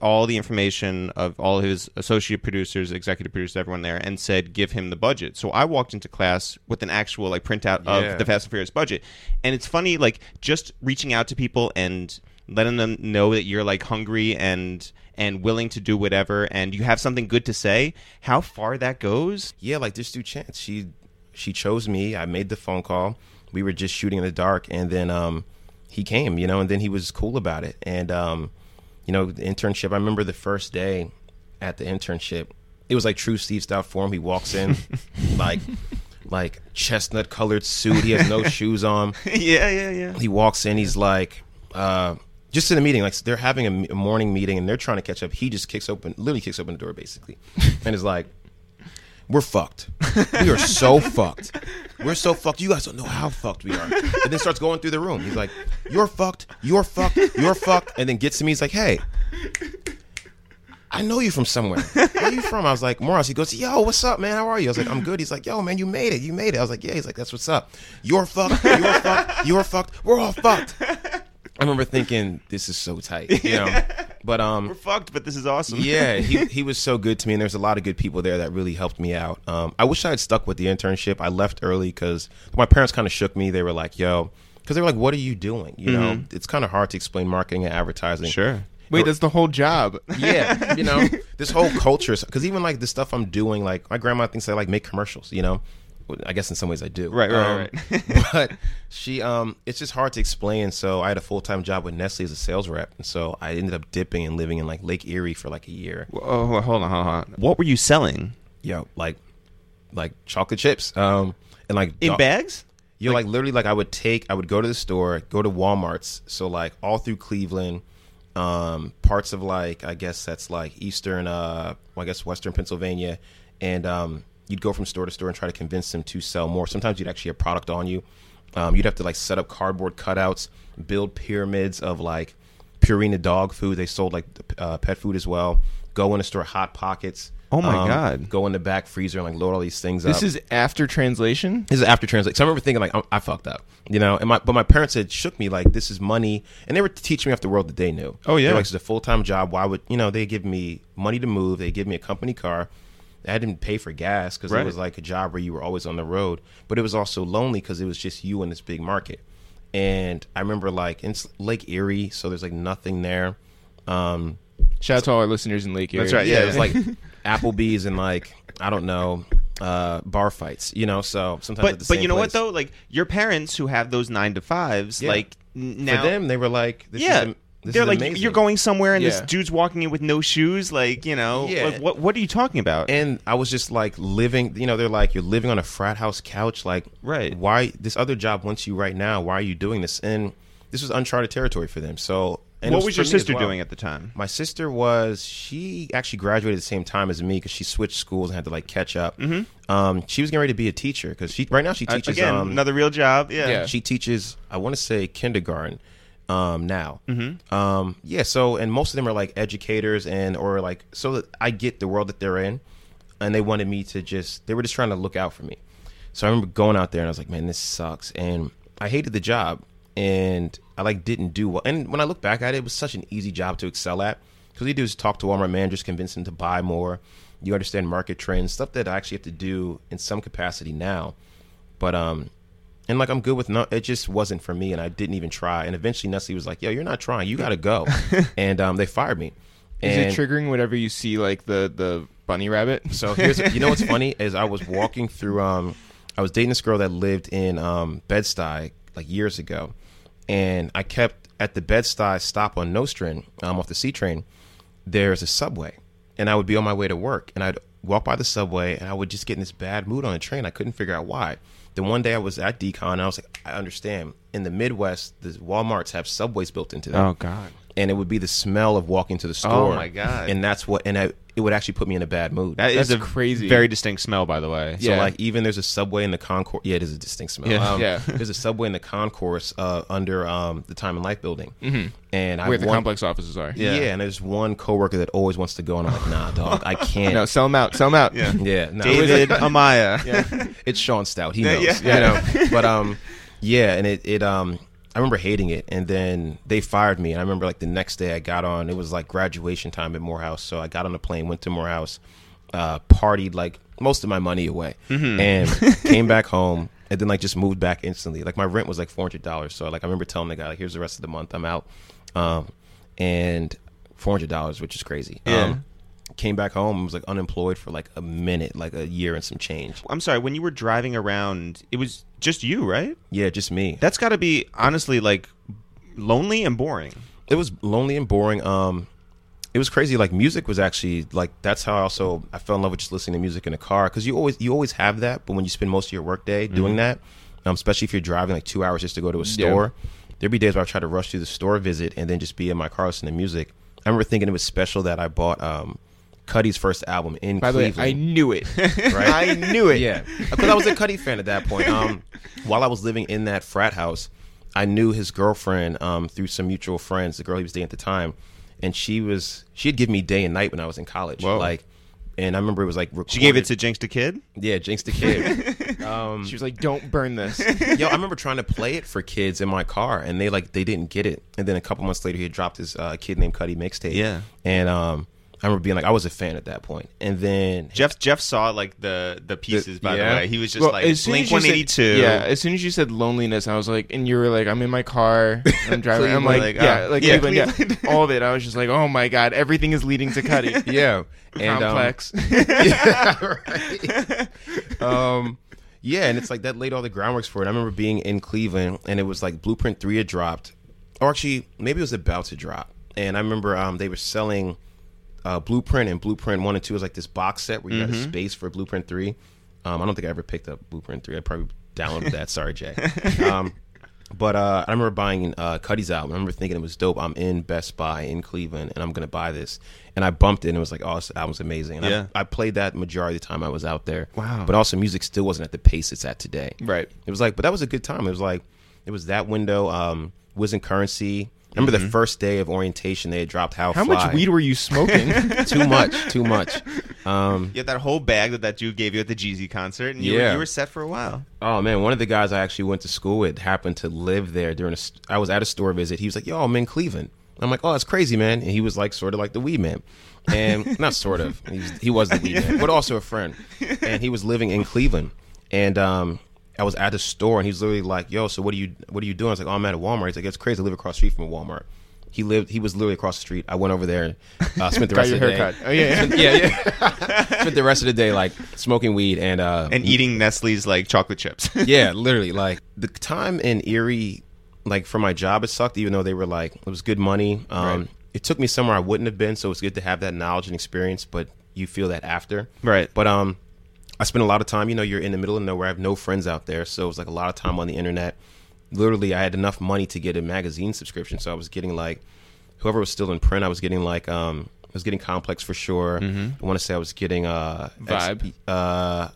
all the information of all his associate producers, executive producers, everyone there, and said, "Give him the budget." So I walked into class with an actual like printout Yeah. of the Fast and Furious budget, and it's funny, like just reaching out to people and letting them know that you're like hungry and and willing to do whatever, and you have something good to say. How far that goes? Yeah, like this dude Chance, she she chose me. I made the phone call. We were just shooting in the dark, and then um, he came, you know, and then he was cool about it. And um, you know, the internship. I remember the first day at the internship. It was like true Steve Stoute form. He walks in, like like chestnut colored suit. He has no shoes on. yeah, yeah, yeah. he walks in he's like uh just in a meeting like they're having a morning meeting and they're trying to catch up he just kicks open literally kicks open the door basically and is like we're fucked we are so fucked we're so fucked you guys don't know how fucked we are and then starts going through the room he's like you're fucked you're fucked you're fucked and then gets to me he's like hey I know you from somewhere. Where are you from? I was like, Morris. He goes, Yo, what's up, man? How are you? I was like, I'm good. He's like, Yo, man, you made it. You made it. I was like, Yeah. He's like, That's what's up. You're fucked. You're fucked. You're fucked. We're all fucked. I remember thinking, This is so tight, you know. But um, We're fucked, but this is awesome. yeah, he he was so good to me, and there's a lot of good people there that really helped me out. Um, I wish I had stuck with the internship. I left early because my parents kind of shook me. They were like, "Yo," because they were like, "What are you doing?" You know, it's kind of hard to explain marketing and advertising. Sure. Wait, that's the whole job. Yeah, you know, this whole culture. Because even like the stuff I'm doing, like my grandma thinks I like make commercials. You know, I guess in some ways I do. Right, right, Um, right. but she, um, it's just hard to explain. So I had a full time job with Nestle as a sales rep, and so I ended up dipping and living in like Lake Erie for like a year. Oh, hold on, hold on. What were you selling yo, like like chocolate chips. Um and like in dog- bags? Yo, like, literally like I would take I would go to the store, go to Walmart's, so like all through Cleveland, um, parts of like I guess that's like eastern uh well, I guess western Pennsylvania and um you'd go from store to store and try to convince them to sell more. Sometimes you'd actually have product on you. Um, you'd have to like set up cardboard cutouts, build pyramids of like Purina dog food. They sold like uh, pet food as well. Go in the store, hot pockets. Oh my Um, God. Go in the back freezer and like load all these things This up. This is after translation. This is after translation. So I remember thinking like I, I fucked up, you know. And my but my parents had shook me like this is money, and they were teaching me off the world that they knew. Oh, yeah. They're like it's a full time job. Why would you know? They give me money to move. They give me a company car. I didn't pay for gas because Right. it was like a job where you were always on the road, but it was also lonely because it was just you in this big market. And I remember like in Lake Erie, so there's like nothing there. Um, Shout out to all our listeners in Lake Erie. That's right, yeah, Yeah. it was like Applebee's and like I don't know uh, bar fights, you know. So sometimes at But the but same you know what though? Like your parents who have those nine to fives, Yeah. like now for them, they were like, this yeah. is, am- this They're like amazing. you're going somewhere and this dude's walking in with no shoes, like you know, Yeah. like, what what are you talking about? and I was just like living. You know, they're like, you're living on a frat house couch. Like, Right. Why this other job wants you right now? Why are you doing this? And this was uncharted territory for them. So, and what was your for me as sister well. doing at the time? My sister was she actually graduated at the same time as me because she switched schools and had to like catch up. Mm-hmm. Um, she was getting ready to be a teacher because she right now she Uh, teaches Again, um, another real job. Yeah. Yeah. She teaches, I want to say kindergarten um, now. Mm-hmm. Um, yeah. So, and most of them are like educators and or like so that I get the world that they're in, and they wanted me to just they were just trying to look out for me. So I remember going out there and I was like, man, this sucks, and I hated the job, and I like didn't do well. And when I look back at it, it was such an easy job to excel at because you do is talk to Walmart managers, convince them to buy more. You understand market trends, stuff that I actually have to do in some capacity now. But um, and like I'm good with no, it just wasn't for me, and I didn't even try. And eventually Nestle was like, "Yo, you're not trying. You got to go," and um, they fired me. Is it triggering whenever you see like the the bunny rabbit? so here's you know what's funny is I was walking through um I was dating this girl that lived in um Bed-Stuy like years ago, and I kept at the Bed-Stuy stop on Nostrand um off the C train. There's a subway, and I would be on my way to work, and I'd walk by the subway, and I would just get in this bad mood on the train. I couldn't figure out why. Then one day I was at Decon, and I was like, I understand. In the Midwest, the WalMarts have subways built into them Oh God. And it would be the smell of walking to the store. Oh, my God. And that's what, and I, it would actually put me in a bad mood. That is That's a crazy. very distinct smell, by the way. so Yeah. like even there's a subway in the concourse. Yeah, it is a distinct smell. Yeah. Um, Yeah. There's a subway in the concourse uh, under um, the Time and Life building, mm-hmm. and I Where the one, complex offices are. Yeah. Yeah. and there's one coworker that always wants to go, and I'm like, Nah, dog, I can't. No, sell them out. Sell them out. Yeah. Yeah, no, David Amaya. it's Sean Stout. He Yeah, knows, yeah. you know. But um, yeah, and it it um, I remember hating it, and then they fired me. And I remember like the next day I got on. It was like graduation time at Morehouse, so I got on a plane, went to Morehouse, uh, partied like most of my money away, and came back home. And then like just moved back instantly. Like my rent was like four hundred dollars. So like I remember telling the guy like, "Here's the rest of the month. I'm out," um, and four hundred dollars, which is crazy. Yeah. Um, came back home and was like unemployed for like a minute, like a year and some change. I'm sorry. When you were driving around, it was just you, right? Yeah, just me. That's got to be honestly like lonely and boring. it was lonely and boring. Um, it was crazy. Like music was actually like that's how I also I fell in love with just listening to music in a car because you always you always have that, but when you spend most of your workday doing that, um, especially if you're driving like two hours just to go to a store, there'd be days where I try to rush through the store visit and then just be in my car listening to music. I remember thinking it was special that I bought um, Cudi's first album in By the way, Cleveland. I knew it. right? I knew it. Yeah, because I was a Cudi fan at that point. Um, while I was living in that frat house, I knew his girlfriend um, through some mutual friends, the girl he was dating at the time, and she was she'd give me day and night when I was in college. Whoa. Like, and I remember it was like She gave it to Jinx the Kid. yeah, Jinx the kid. um, She was like, "Don't burn this." yo, I remember trying to play it for kids in my car, and they like they didn't get it. And then a couple months later, he had dropped his uh, kid named Cudi mixtape. Yeah. and um, I remember being like, I was a fan at that point. And then Jeff Jeff saw like the the pieces. By yeah. the way, he was just Well, like as soon Blink as you One said- Eighty Two. Yeah, as soon as you said loneliness, I was like, and you were like, I'm in my car, I'm driving. I'm like, like, yeah, uh, like yeah, Cleveland, yeah, all of it. I was just like, oh my god, everything is leading to Cudi. yeah, and um, Complex. yeah, right. um, yeah, and it's like that laid all the groundwork for it. I remember being in Cleveland, and it was like Blueprint Three had dropped, or actually maybe it was about to drop. And I remember um, they were selling uh, Blueprint and Blueprint One and Two was like this box set where you Mm-hmm. had a space for Blueprint Three. Um, I don't think I ever picked up Blueprint Three. I probably downloaded that. Sorry, Jay. Um, but uh, I remember buying uh, Cudi's album. I remember thinking it was dope. I'm in Best Buy in Cleveland, and I'm gonna buy this. And I bumped it, and it was like, oh, this album's amazing. And Yeah. I, I played that majority of the time I was out there. Wow. But also, music still wasn't at the pace it's at today. Right. It was like, but that was a good time. It was like, it was that window. Um, was in Curren$y. Remember the first day of orientation, they had dropped How, Mm-hmm. How Fly. much weed were you smoking? too much, too much. Um, You had that whole bag that that dude gave you at the Jeezy concert, and you, were, you were set for a while. Oh man, one of the guys I actually went to school with happened to live there during a. st- I was at a store visit. He was like, "Yo, I'm in Cleveland." I'm like, "Oh, that's crazy, man." And he was like, sort of like the weed man, and not sort of. He was, he was the weed man, but also a friend. And he was living in Cleveland, and um, I was at the store, and he was literally like, "Yo, so what are you what are you doing?" I was like, "Oh, I'm at a Walmart." He's like, "It's crazy. I live across the street from a Walmart." He lived. He was literally across the street. I went over there, uh, spent the rest of the haircut. day. Oh yeah, yeah. yeah, yeah. spent the rest of the day like smoking weed and uh, And eating Nestle's like chocolate chips. yeah, literally. Like the time in Erie, like for my job, it sucked. Even though they were like it was good money. Um, Right. It took me somewhere I wouldn't have been, so it's good to have that knowledge and experience. But you feel that after, Right. But um, I spent a lot of time. You know, you're in the middle of nowhere. I have no friends out there, so it was like a lot of time on the internet. Literally, I had enough money to get a magazine subscription, so I was getting like whoever was still in print. I was getting like um, I was getting Complex for sure. I want to say I was getting uh, Vibe. uh,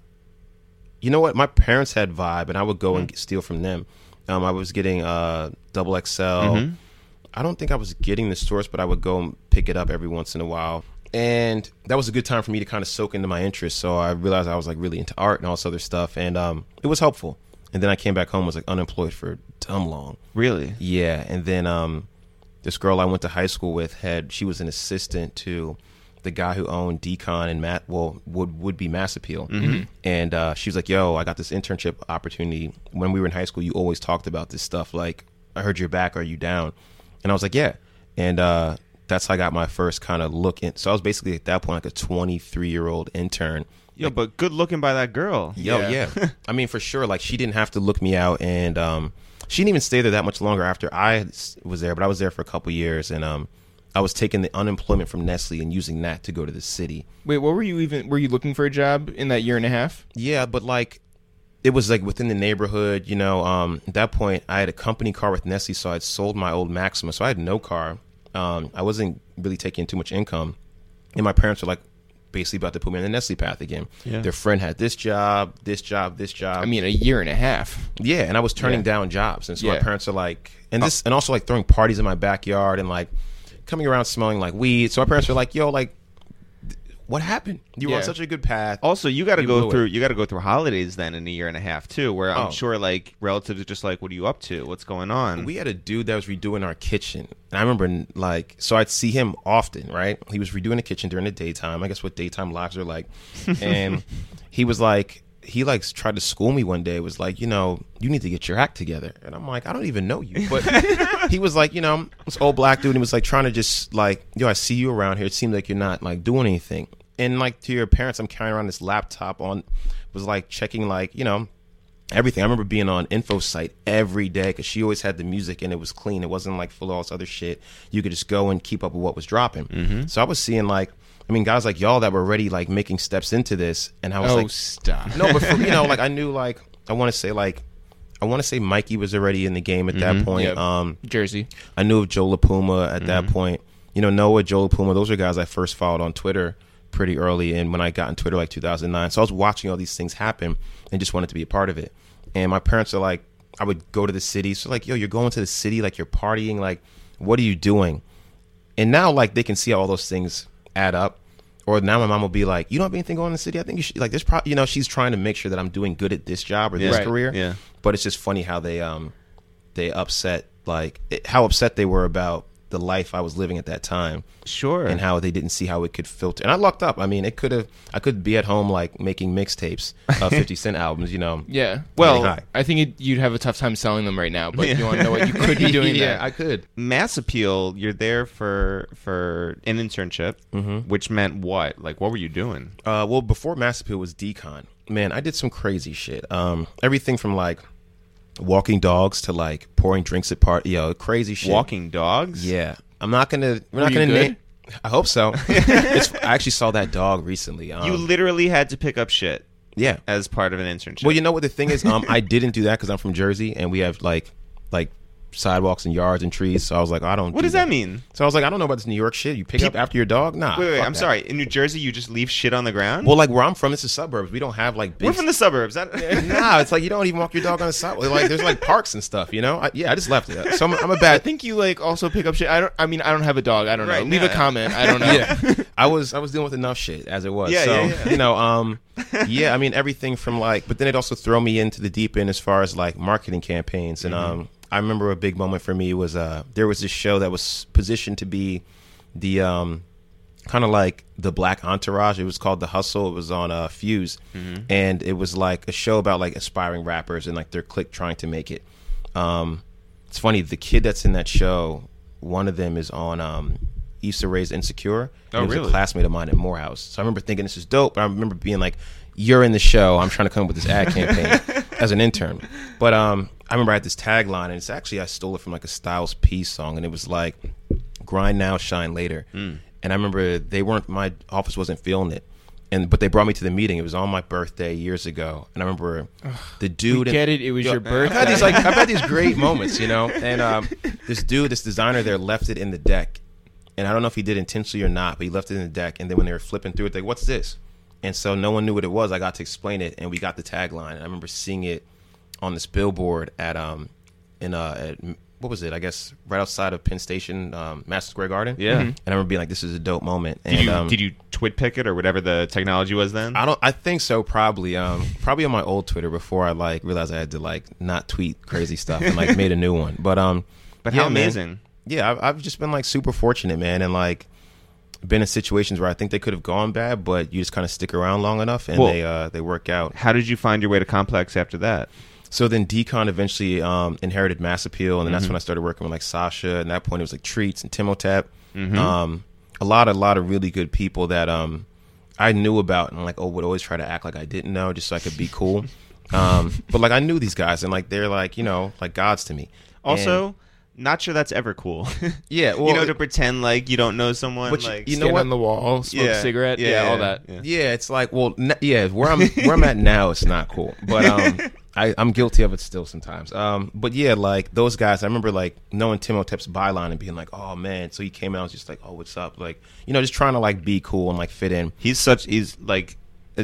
you know what? My parents had Vibe, and I would go and steal from them. Um, I was getting uh, Double XL. I don't think I was getting the source, but I would go and pick it up every once in a while. And that was a good time for me to kind of soak into my interests. So I realized I was like really into art and all this other stuff, and um, it was helpful. And then I came back home was like unemployed for dumb long. really? Yeah, and then um, this girl I went to high school with had she was an assistant to the guy who owned Decon and Matt well would would be Mass Appeal, and uh, she was like, "Yo, I got this internship opportunity. When we were in high school, you always talked about this stuff. Like, I heard you're back. Are you down?" And I was like, "Yeah," and uh, that's how I got my first kind of look in. So I was basically at that point like a 23 year old intern. Yo, but good looking by that girl. Yo, Yeah. yeah. I mean, for sure. Like, she didn't have to look me out, and um, she didn't even stay there that much longer after I was there. But I was there for a couple years, and um, I was taking the unemployment from Nestle and using that to go to the city. Wait, what were you even? Were you looking for a job in that year and a half? Yeah, but like, it was like within the neighborhood. You know, um, at that point, I had a company car with Nestle, so I'd sold my old Maxima, so I had no car. Um, I wasn't really taking too much income, and my parents were like. Basically, about to put me on the Nestle path again. Yeah. Their friend had this job, this job, this job. I mean, a year and a half. Yeah, and I was turning Yeah. down jobs, and so my parents are like, and this, and also like throwing parties in my backyard, and like coming around smelling like weed. So my parents were like, "Yo, like, th- what happened? You were on Yeah. such a good path." Also, you got to You go blew it. through. You got to go through holidays then in a year and a half too, where I'm Oh. sure like relatives are just like, "What are you up to? What's going on?" We had a dude that was redoing our kitchen, and I remember like, so I'd see him often, right? He was redoing the kitchen during the daytime. I guess what daytime lives are like, and he was like. He like tried to school me one day. Was like, you know, you need to get your act together, and I'm like, I don't even know you. But he was like, you know, this old black dude. And he was like trying to just like, yo, I see you around here. It seems like you're not like doing anything. And like to your parents, I'm carrying around this laptop on, was like checking like, you know, everything. I remember being on info site every day because she always had the music and it was clean. It wasn't like full of all this other shit. You could just go and keep up with what was dropping. Mm-hmm. So I was seeing like, I mean, guys like y'all that were already like making steps into this, and I was Oh, like, stop. no, but for, you know, like I knew like I want to say like I want to say Mikey was already in the game at that point. Yep. Um, Jersey. I knew of Joe LaPuma at that point. You know, Noah, Joe LaPuma, those are guys I first followed on Twitter pretty early and when I got on Twitter like 2009. So I was watching all these things happen and just wanted to be a part of it. And my parents are like, I would go to the city. So like, yo, you're going to the city, like you're partying, like, what are you doing? And now like they can see all those things add up. Or now my mom will be like, "You don't have anything going in the city. I think you should like this. Pro-, you know, she's trying to make sure that I'm doing good at this job or this. Right. career. Yeah. But it's just funny how they um they upset like it, how upset they were about the life I was living at that time Sure. and how they didn't see how it could filter. And I lucked up. I mean, it could have. I could be at home like making mixtapes of Fifty Cent albums. You know. Yeah. Well, I think it, you'd have a tough time selling them right now, but you want to know what you could be doing yeah, there. I could. Mass Appeal, you're there for for an internship, Mm-hmm. which meant what? Like, what were you doing? Uh, well, before Mass Appeal was Decon. Man, I did some crazy shit. Um, everything from like walking dogs to like pouring drinks at party. Yo, crazy shit. Walking dogs? Yeah, I'm not gonna. We're not gonna name. I hope so. it's, I actually saw that dog recently. Um, You literally had to pick up shit yeah. as part of an internship. Well, you know what the thing is? Um, I didn't do that because I'm from Jersey and we have like like sidewalks and yards and trees. So I was like, I don't. what do does that mean? So I was like, I don't know about this New York shit. You pick up after your dog? Nah. Wait, wait, I'm that. sorry. In New Jersey, you just leave shit on the ground? Well, like where I'm from, it's the suburbs. We don't have like big. we're from the suburbs. That, nah, it's like you don't even walk your dog on the sidewalk. Like there's like parks and stuff. You know? I, yeah, I just left it. So I'm, I'm a I bad. think you like also pick up shit. I don't. I mean, I don't have a dog. I don't Right, know. Leave yeah. a comment. I don't know. yeah, I was I was dealing with enough shit as it was. Yeah, so yeah, yeah. you know, um, yeah. I mean, everything from like, but then it also throw me into the deep end as far as like marketing campaigns. And Mm-hmm. um, I remember a big moment for me was uh, there was this show that was positioned to be the um, kind of like the Black Entourage. It was called The Hustle. It was on uh, Fuse, Mm-hmm. and it was like a show about like aspiring rappers and like their clique trying to make it. Um, it's funny. The kid that's in that show, one of them is on um, Issa Rae's Insecure. Oh, he was really? a classmate of mine at Morehouse. So I remember thinking this is dope. But I remember being like, "You're in the show. I'm trying to come up with this ad campaign as an intern." But um, I remember I had this tagline, and it's actually I stole it from like a Styles P song, and it was like, "Grind now, shine later." Hmm. And I remember they weren't. My office wasn't feeling it. And but they brought me to the meeting. It was on my birthday years ago, and I remember the dude. We get it. It was Yo, your birthday. I've had these like I've had these great moments, you know. And um, this dude, this designer there, left it in the deck, and I don't know if he did intentionally or not, but he left it in the deck. And then when they were flipping through it, they what's this? And so no one knew what it was. I got to explain it, and we got the tagline. And I remember seeing it on this billboard at um in uh at, what was it? I guess right outside of Penn Station, um, Madison Square Garden. Yeah. Mhm. And I remember being like, "This is a dope moment." did you um, did you twit pick it or whatever the technology was then? I don't. I think so. Probably. Um. Probably on my old Twitter before I like realized I had to like not tweet crazy stuff and like made a new one. But um. but yeah, how man. amazing! Yeah, I've, I've just been like super fortunate, man, and like been in situations where I think they could have gone bad, but you just kind of stick around long enough and Well- they uh they work out. How did you find your way to Complex after that? So then Decon eventually um, inherited Mass Appeal, and then Mm-hmm. that's when I started working with like Sacha. And at that point, it was like Treats and Timmhotep. Mm-hmm. Um, a lot, a lot of really good people that um, I knew about, and like oh, would always try to act like I didn't know, just so I could be cool. um, but like I knew these guys, and like they're like you know like gods to me. Also, not sure that's ever cool. Yeah, you well, know, to pretend like you don't know someone. But you- like, you know Stand what? on the wall, smoke Yeah. a cigarette. Yeah, Yeah, yeah, all that. yeah. Yeah, it's like well, n- yeah, where I'm where I'm at now, it's not cool, but um, I, I'm guilty of it still sometimes. Um, but yeah, like those guys, I remember like knowing Timmhotep's byline and being like, oh man, so he came out and was just like, oh, what's up, like you know, just trying to like be cool and like fit in. he's such he's like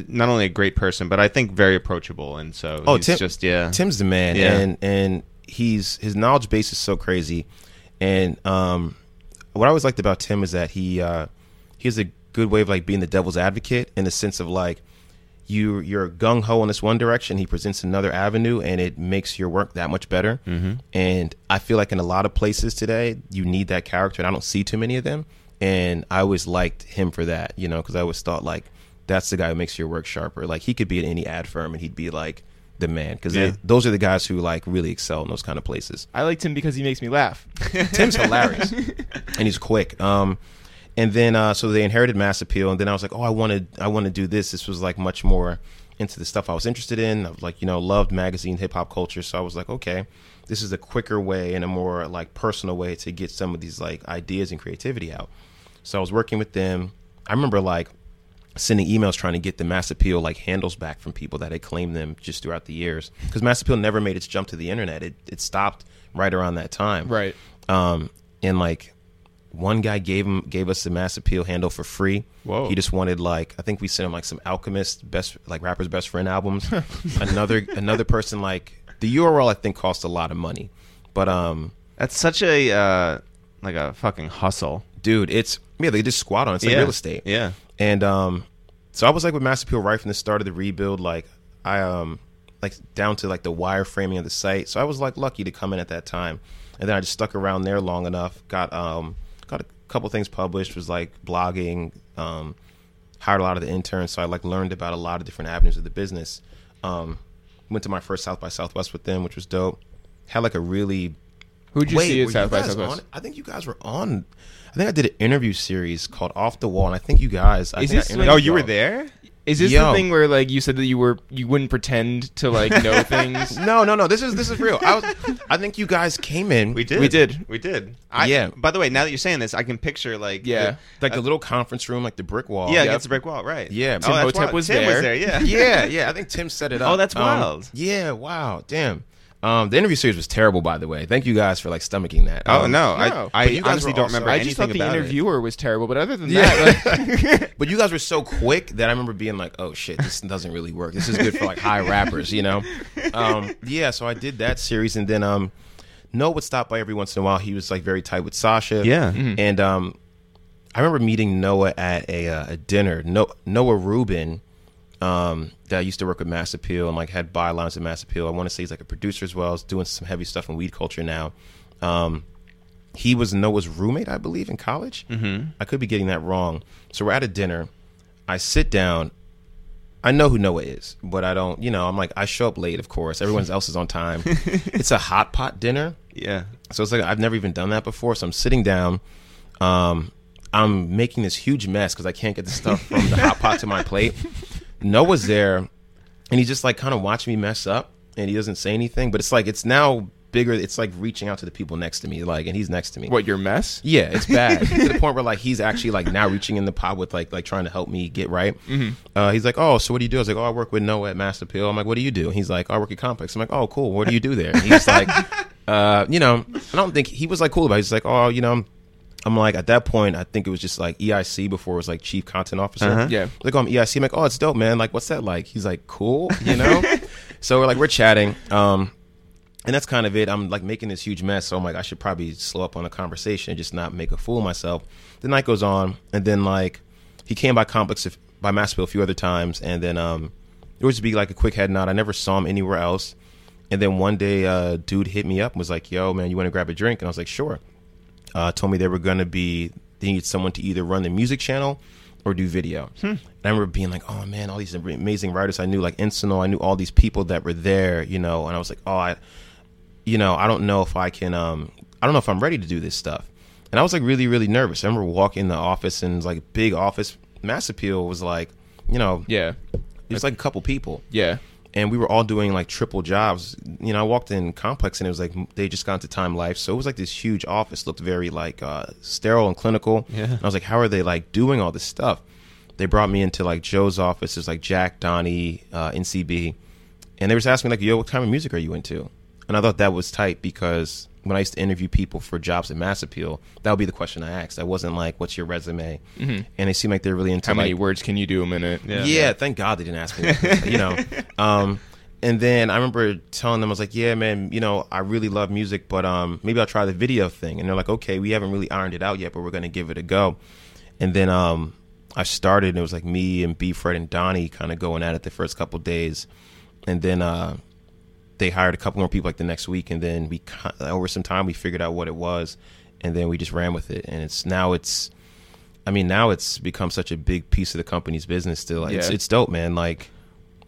not only a great person, but I think very approachable, and so Oh, he's Tim- just yeah. Tim's the man, Yeah. and and he's his knowledge base is so crazy, and um, what I always liked about Tim is that he uh, he has a good way of like being the devil's advocate in the sense of like you you're gung ho in this one direction, he presents another avenue, and it makes your work that much better. Mm-hmm. And I feel like in a lot of places today, you need that character, and I don't see too many of them. And I always liked him for that, you know, because I always thought like that's the guy who makes your work sharper. Like he could be at any ad firm, and he'd be like the man because Yeah. those are the guys who like really excel in those kind of places. I liked him because he makes me laugh. Tim's hilarious, and he's quick. Um, and then uh, so they inherited Mass Appeal, and then I was like, oh, I wanted, I want to do this. This was like much more into the stuff I was interested in. I was like, you know, loved magazine, hip hop culture. So I was like, okay, this is a quicker way and a more like personal way to get some of these like ideas and creativity out. So I was working with them. I remember like sending emails trying to get the Mass Appeal like handles back from people that had claimed them just throughout the years because Mass Appeal never made its jump to the internet. It it stopped right around that time. Right. Um, and like one guy gave him gave us the Mass Appeal handle for free. Whoa. He just wanted like I think we sent him like some Alchemist best like rappers best friend albums. another another person like the URL I think cost a lot of money, but um. That's such a uh, like a fucking hustle. dude, it's yeah, they just squat on it. It's like Yeah. real estate. Yeah. And um, so I was like with Mass Appeal right from the start of the rebuild. Like I um, like down to like the wireframing of the site. So I was like lucky to come in at that time. And then I just stuck around there long enough. Got um, got a couple things published. Was like blogging. Um, hired a lot of the interns. So I like learned about a lot of different avenues of the business. Um, went to my first South by Southwest with them, which was dope. Had like a really Who'd you Wait, see at you South by Southwest? on- I think you guys were on. I think I did an interview series called Off the Wall, and I think you guys. I Is think I this interviewed Oh, you were there? Is this the thing where like you said that you were you wouldn't pretend to like know things? No, no, no. This is this is real. I was. I think you guys came in. We did. We did. We did. I, Yeah. By the way, now that you're saying this, I can picture like Yeah. like the little conference room, like the brick wall. yeah, Yep. against the brick wall, right? Yeah. Oh, Tim that's Hotep was Tim was there. there. Yeah. yeah, yeah. I think Tim set it up. Oh, that's Um, wild. yeah. Wow. Damn. Um, the interview series was terrible, by the way. Thank you guys for like stomaching that. Oh Um, no, No. I, I But you guys honestly were don't also- remember I anything just thought the about it. interviewer was terrible, but other than Yeah. that, like, But you guys were so quick that I remember being like, "Oh shit, this doesn't really work. This is good for like high rappers, you know." Um, yeah, so I did that series, and then um, Noah would stop by every once in a while. He was like very tight with Sacha. Yeah. and um, I remember meeting Noah at a, uh, a dinner. No, Noah Rubin, um, that I used to work with Mass Appeal and like had bylines at Mass Appeal. I want to say he's like a producer as well. He's doing some heavy stuff in weed culture now. Um, he was Noah's roommate, I believe, in college. Mm-hmm. I could be getting that wrong. So we're at a dinner. I sit down. I know who Noah is, but I don't. You know, I'm like I show up late, of course. Everyone else is on time. it's a hot pot dinner, Yeah. so it's like I've never even done that before. So I'm sitting down. Um, I'm making this huge mess because I can't get the stuff from the hot pot to my plate. Noah's there, and he's just like kind of watching me mess up, and he doesn't say anything. But it's like it's now bigger. It's like reaching out to the people next to me, like, and he's next to me. what your mess? Yeah, it's bad to the point where like he's actually like now reaching in the pot with like like trying to help me get right. Uh, he's like, oh, so what do you do? I was like, oh, I work with Noah at Mass Appeal. I'm like, what do you do? And he's like, oh, I work at Complex. I'm like, oh, cool. What do you do there? And he's like, uh, you know, I don't think he was like cool about. it. He's like, oh, you know. I'm like at that point, I think it was just like EIC before it was like Chief Content Officer. Uh-huh. Yeah. Like I'm EIC. I'm like, oh, it's dope, man. Like, what's that like? He's like, cool, you know. so we're like, we're chatting. Um, and that's kind of it. I'm like making this huge mess, so I'm like, I should probably slow up on the conversation and just not make a fool of myself. The night goes on, and then like he came by Complex if- by Mass Appeal a few other times, and then um, it would just be like a quick head nod. I never saw him anywhere else. And then one day, uh, dude hit me up and was like, "Yo, man, you want to grab a drink?" And I was like, "Sure." Uh, told me they were gonna be they need someone to either run the music channel or do video. And I remember being like, "Oh man, all these amazing writers I knew, like Insanul, I knew all these people that were there, you know." And I was like, "Oh, I." you know, I don't know if I can, um, I don't know if I'm ready to do this stuff. And I was like really, really nervous. I remember walking in the office and it was like big office. Mass Appeal was like, you know, Yeah, it was like a couple people. yeah, And we were all doing like triple jobs. You know, I walked in Complex and it was like they just got into Time Life. So it was like this huge office, looked very like uh, sterile and clinical. Yeah. And I was like, how are they like doing all this stuff? They brought me into like Joe's office. There's like Jack, Donnie, uh, NCB. And they were just asking me like, yo, what kind of music are you into? And I thought that was tight because when I used to interview people for jobs at Mass Appeal, that would be the question I asked. I wasn't like, what's your resume? And they seemed like they're really into How many like, words can you do a minute? Yeah. yeah, thank God they didn't ask me. That, you know, um, and then I remember telling them I was like, "Yeah, man, you know, I really love music, but um, maybe I'll try the video thing." And they're like, "Okay, we haven't really ironed it out yet, but we're gonna give it a go." And then um, I started, and it was like me and B. Fred and Donnie kind of going at it the first couple days, and then uh, they hired a couple more people like the next week, and then we over some time we figured out what it was, and then we just ran with it, and it's now it's. I mean, now it's become such a big piece of the company's business. Still, it's Yeah. it's dope, man. Like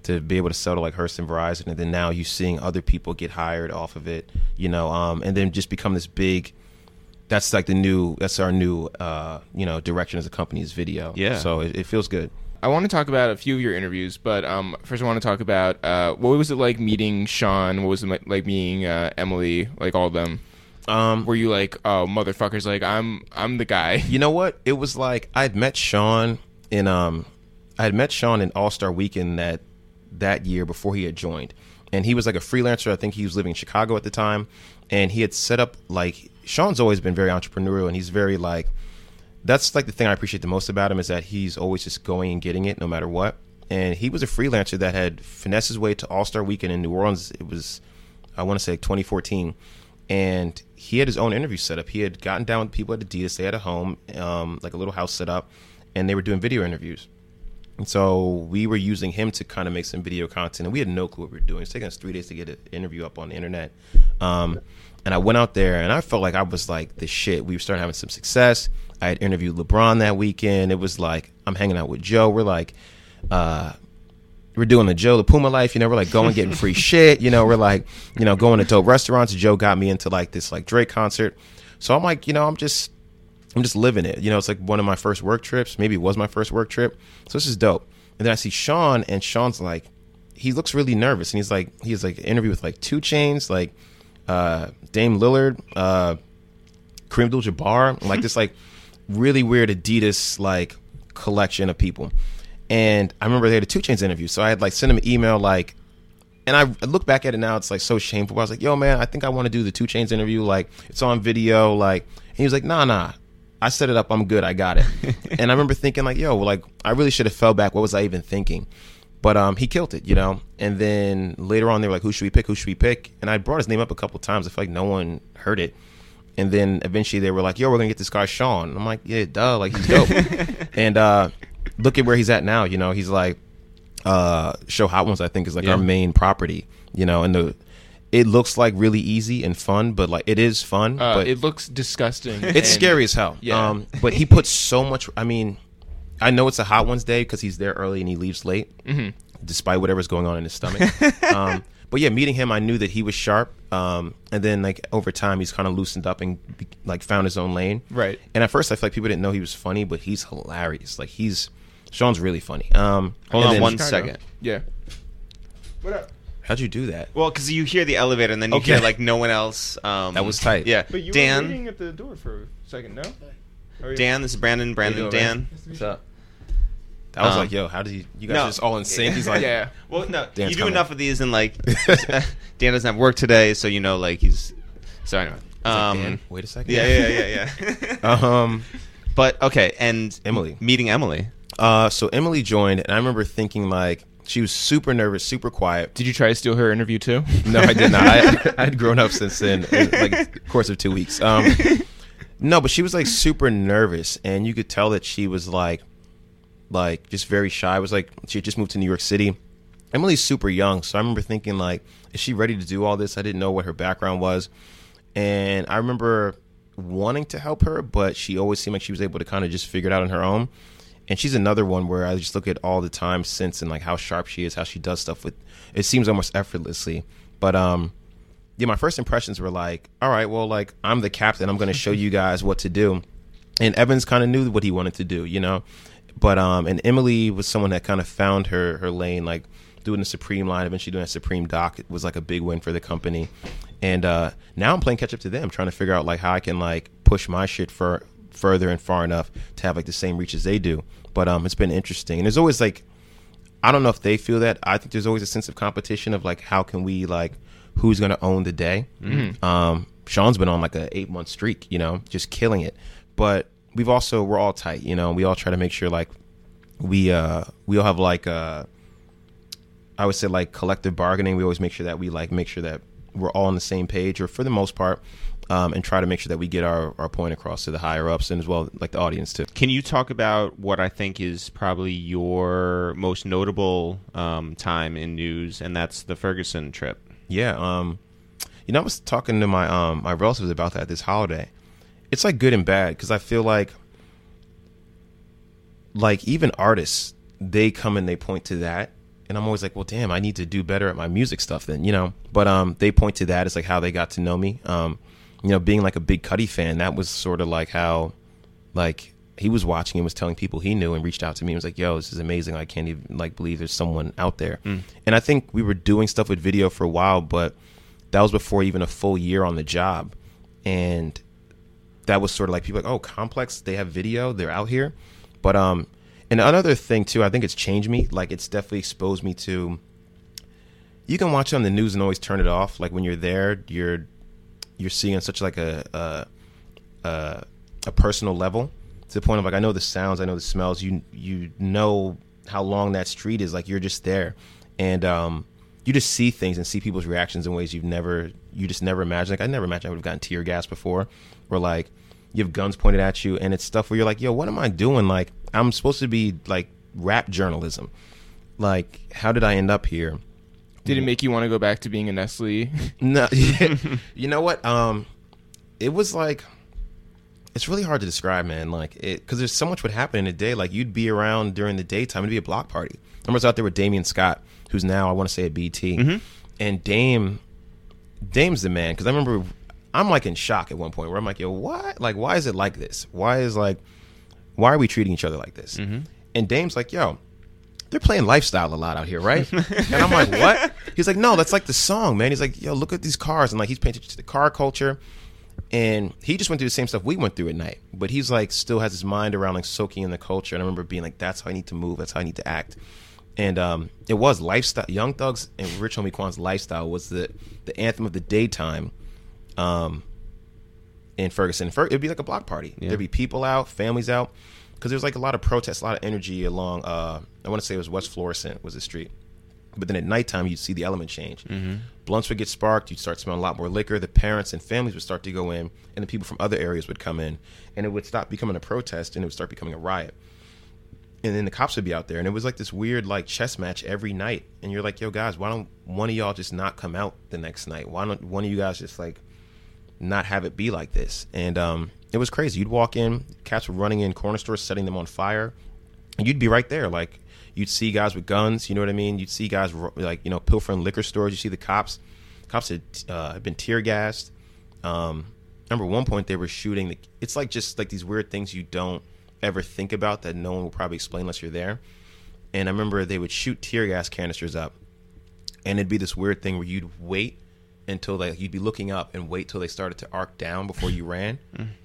to be able to settle like Hearst and Verizon, and then now you're seeing other people get hired off of it, you know, um, and then just become this big. That's like the new. That's our new, uh, you know, direction as a company is video. Yeah. So it, it feels good. I want to talk about a few of your interviews, but um, first I want to talk about uh, what was it like meeting Sean? What was it like- meeting uh, Emily? Like all of them? Um, Were you like, oh motherfuckers? Like I'm, I'm the guy. You know what? It was like I'd met Sean in um I had met Sean in All Star Weekend that that year before he had joined. And he was like a freelancer. I think he was living in Chicago at the time. And he had set up like Sean's always been very entrepreneurial and he's very like that's like the thing I appreciate the most about him is that he's always just going and getting it no matter what. And he was a freelancer that had finessed his way to All Star Weekend in New Orleans. It was I want to say 2014. and he had his own interview set up. He had gotten down with people at Adidas. They had a home, um, like a little house set up, and they were doing video interviews. And so we were using him to kind of make some video content, and we had no clue what we were doing. It's taken us three days to get an interview up on the internet. Um, and I went out there, and I felt like I was like the shit. We started having some success. I had interviewed LeBron that weekend. It was like I'm hanging out with Joe. We're like, uh, we're doing the Joe LaPuma life. You know, we're like going getting free shit. You know, we're like, you know, going to dope restaurants. Joe got me into like this like Drake concert. So I'm like, you know, I'm just I'm just living it. You know, it's like one of my first work trips. Maybe it was my first work trip. So this is dope. And then I see Sean, and Sean's like, he looks really nervous, and he's like, he's like interview with like 2 Chainz, like uh, Dame Lillard, uh, Kareem Abdul-Jabbar, like this like really weird Adidas like collection of people. And I remember they had a 2 Chainz interview, so I had like sent him an email like and I look back at it now, it's like so shameful. I was like, "Yo, man, I think I want to do the 2 Chainz interview. Like, it's on video. Like, and he was like, "Nah, nah, I set it up. I'm good. I got it." and I remember thinking, like, "Yo, like, I really should have fell back. What was I even thinking?" But um, he killed it, you know. And then later on, they were like, "Who should we pick? Who should we pick?" And I brought his name up a couple times. I feel like no one heard it. And then eventually they were like, "Yo, we're gonna get this guy Sean." And I'm like, "Yeah, duh, like he's dope." and uh, look at where he's at now. You know, he's like uh show hot ones i think is like Yeah. our main property you know and the it looks like really easy and fun but like it is fun Uh, but it looks disgusting. it's scary as hell Yeah. um but he puts so much i mean i know it's a hot ones day because he's there early and he leaves late Mm-hmm. despite whatever's going on in his stomach um but yeah meeting him i knew that he was sharp um and then like over time he's kind of loosened up and like found his own lane Right. and at first i feel like people didn't know he was funny but he's hilarious like he's sean's really funny um Hold on then- one Chicago. second. Yeah. What up? how'd you do that Well, because you hear the elevator and then you Okay. hear like no one else. Um, That was tight. Yeah, But you were Dan. waiting at the door for a second, no? Dan, this is Brandon. Brandon, How Dan. man? What's up? I was Um, like, yo, how did you, you guys no. just all in sync? He's like, yeah. Well, no, Dan's you do coming. enough of these, and like Dan doesn't have work today, so you know, like he's. So anyway, He's like, um, "Dan, wait a second. yeah, yeah, yeah, yeah. Um, but okay, and Emily. meeting Emily. uh, so Emily joined, and I remember thinking like she was super nervous, super quiet. Did you try to steal her interview too? No, I did not. I, I had grown up since then, in like course of two weeks. Um, no, but she was like super nervous, and you could tell that she was like, like just very shy. Was like she just moved to New York City. Emily's super young, so I remember thinking like, is she ready to do all this? I didn't know what her background was, and I remember wanting to help her, but she always seemed like she was able to kind of just figure it out on her own. And she's another one where I just look at all the time since and like how sharp she is, how she does stuff with. It seems almost effortlessly, but um, yeah, my first impressions were like, all right, well, like I'm the captain, I'm going to show you guys what to do. And Evans kind of knew what he wanted to do, you know. But um, and Emily was someone that kind of found her her lane, like doing the Supreme line, eventually doing a Supreme Doc. It was like a big win for the company. And uh, now I'm playing catch up to them, trying to figure out like how I can like push my shit for further and far enough to have like the same reach as they do. But um, it's been interesting, and there's always like I don't know if they feel that. I think there's always a sense of competition of like how can we like who's going to own the day. Um, Sean's been on like a eight month streak, you know, just killing it. But we've also we're all tight, you know. We all try to make sure like we uh we all have like uh I would say like collective bargaining. We always make sure that we like make sure that we're all on the same page, or for the most part, um, and try to make sure that we get our, our point across to the higher ups and as well like the audience too. Can you talk about what I think is probably your most notable um, time in news, and that's the Ferguson trip? Yeah, um, you know, I was talking to my um my relatives about that this holiday. It's like good and bad because I feel like like even artists they come and they point to that and I'm always like, well, damn, I need to do better at my music stuff then, you know. But um, they point to that as like how they got to know me. Um, you know, being like a big Cudi fan, that was sort of like how, like he was watching and was telling people he knew and reached out to me and was like, yo, this is amazing. I can't even like believe there's someone out there. And I think we were doing stuff with video for a while, but that was before even a full year on the job, and that was sort of like people like, oh, Complex, they have video, they're out here. But um, and another thing too, I think it's changed me. Like it's definitely exposed me to. You can watch it on the news and always turn it off. Like when you're there, you're you're seeing such like a a, a a personal level to the point of like I know the sounds, I know the smells. You you know how long that street is. Like you're just there, and um, you just see things and see people's reactions in ways you've never you just never imagined. Like I never imagined I would have gotten tear gas before, or like you have guns pointed at you, and it's stuff where you're like, yo, what am I doing? Like I'm supposed to be like rap journalism. Like how did I end up here? Did it make you want to go back to being a Nestle? No, you know what? Um, it was like it's really hard to describe, man. Like it because there's so much would happen in a day. Like you'd be around during the daytime. It'd be a block party. I remember was out there with Damien Scott, who's now I want to say at BT, mm-hmm. and Dame, Dame's the man. Because I remember I'm like in shock at one point where I'm like, yo, what? Like, why is it like this? Why is like, why are we treating each other like this? Mm-hmm. And Dame's like, yo, they're playing lifestyle a lot out here, right? and I'm like, what? He's like, no, that's like the song, man. He's like, yo, look at these cars, and like he's painted to the car culture, and he just went through the same stuff we went through at night, but he's like still has his mind around like soaking in the culture. And I remember being like, that's how I need to move, that's how I need to act. And um, it was lifestyle. Young Thugs and Rich Homie Quan's lifestyle was the the anthem of the daytime. Um, in Ferguson. Fer- it'd be like a block party. There'd be people out, families out, because there was like a lot of protests, a lot of energy along. Uh, I want to say it was West Florissant was the street, but then at nighttime you'd see the element change. Blunts would get sparked. You'd start smelling a lot more liquor. The parents and families would start to go in, and the people from other areas would come in, and it would stop becoming a protest, and it would start becoming a riot. And then the cops would be out there, and it was like this weird like chess match every night. And you're like, "Yo, guys, why don't one of y'all just not come out the next night? Why don't one of you guys just like not have it be like this. And um, it was crazy. You'd walk in, cats were running in corner stores, setting them on fire, and you'd be right there. Like you'd see guys with guns. You know what I mean? You'd see guys like you know pilfering liquor stores. You see the cops. Cops had uh, had been tear gassed. Um, remember one point they were shooting. The, it's like just like these weird things you don't ever think about that no one will probably explain unless you're there. And I remember they would shoot tear gas canisters up, and it'd be this weird thing where you'd wait until they you'd be looking up and wait till they started to arc down before you ran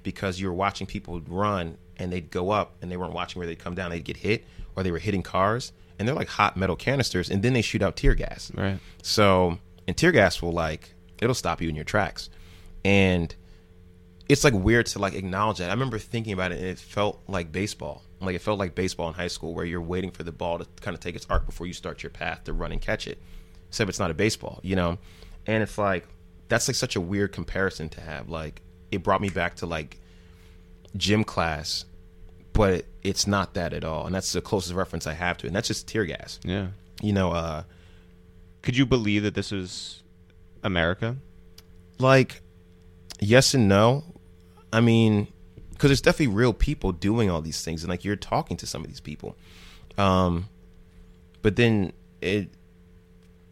because you were watching people run and they'd go up and they weren't watching where they'd come down they'd get hit or they were hitting cars and they're like hot metal canisters and then they shoot out tear gas Right. so and tear gas will like it'll stop you in your tracks and it's like weird to like acknowledge that. I remember thinking about it and it felt like baseball. Like it felt like baseball in high school where you're waiting for the ball to kind of take its arc before you start your path to run and catch it. Except it's not a baseball, you know? And it's like that's like such a weird comparison to have. Like it brought me back to like gym class, but it's not that at all. And that's the closest reference I have to it. And that's just tear gas. Yeah. You know, uh Could you believe that this is America? like yes and no i mean because there's definitely real people doing all these things and like you're talking to some of these people um but then it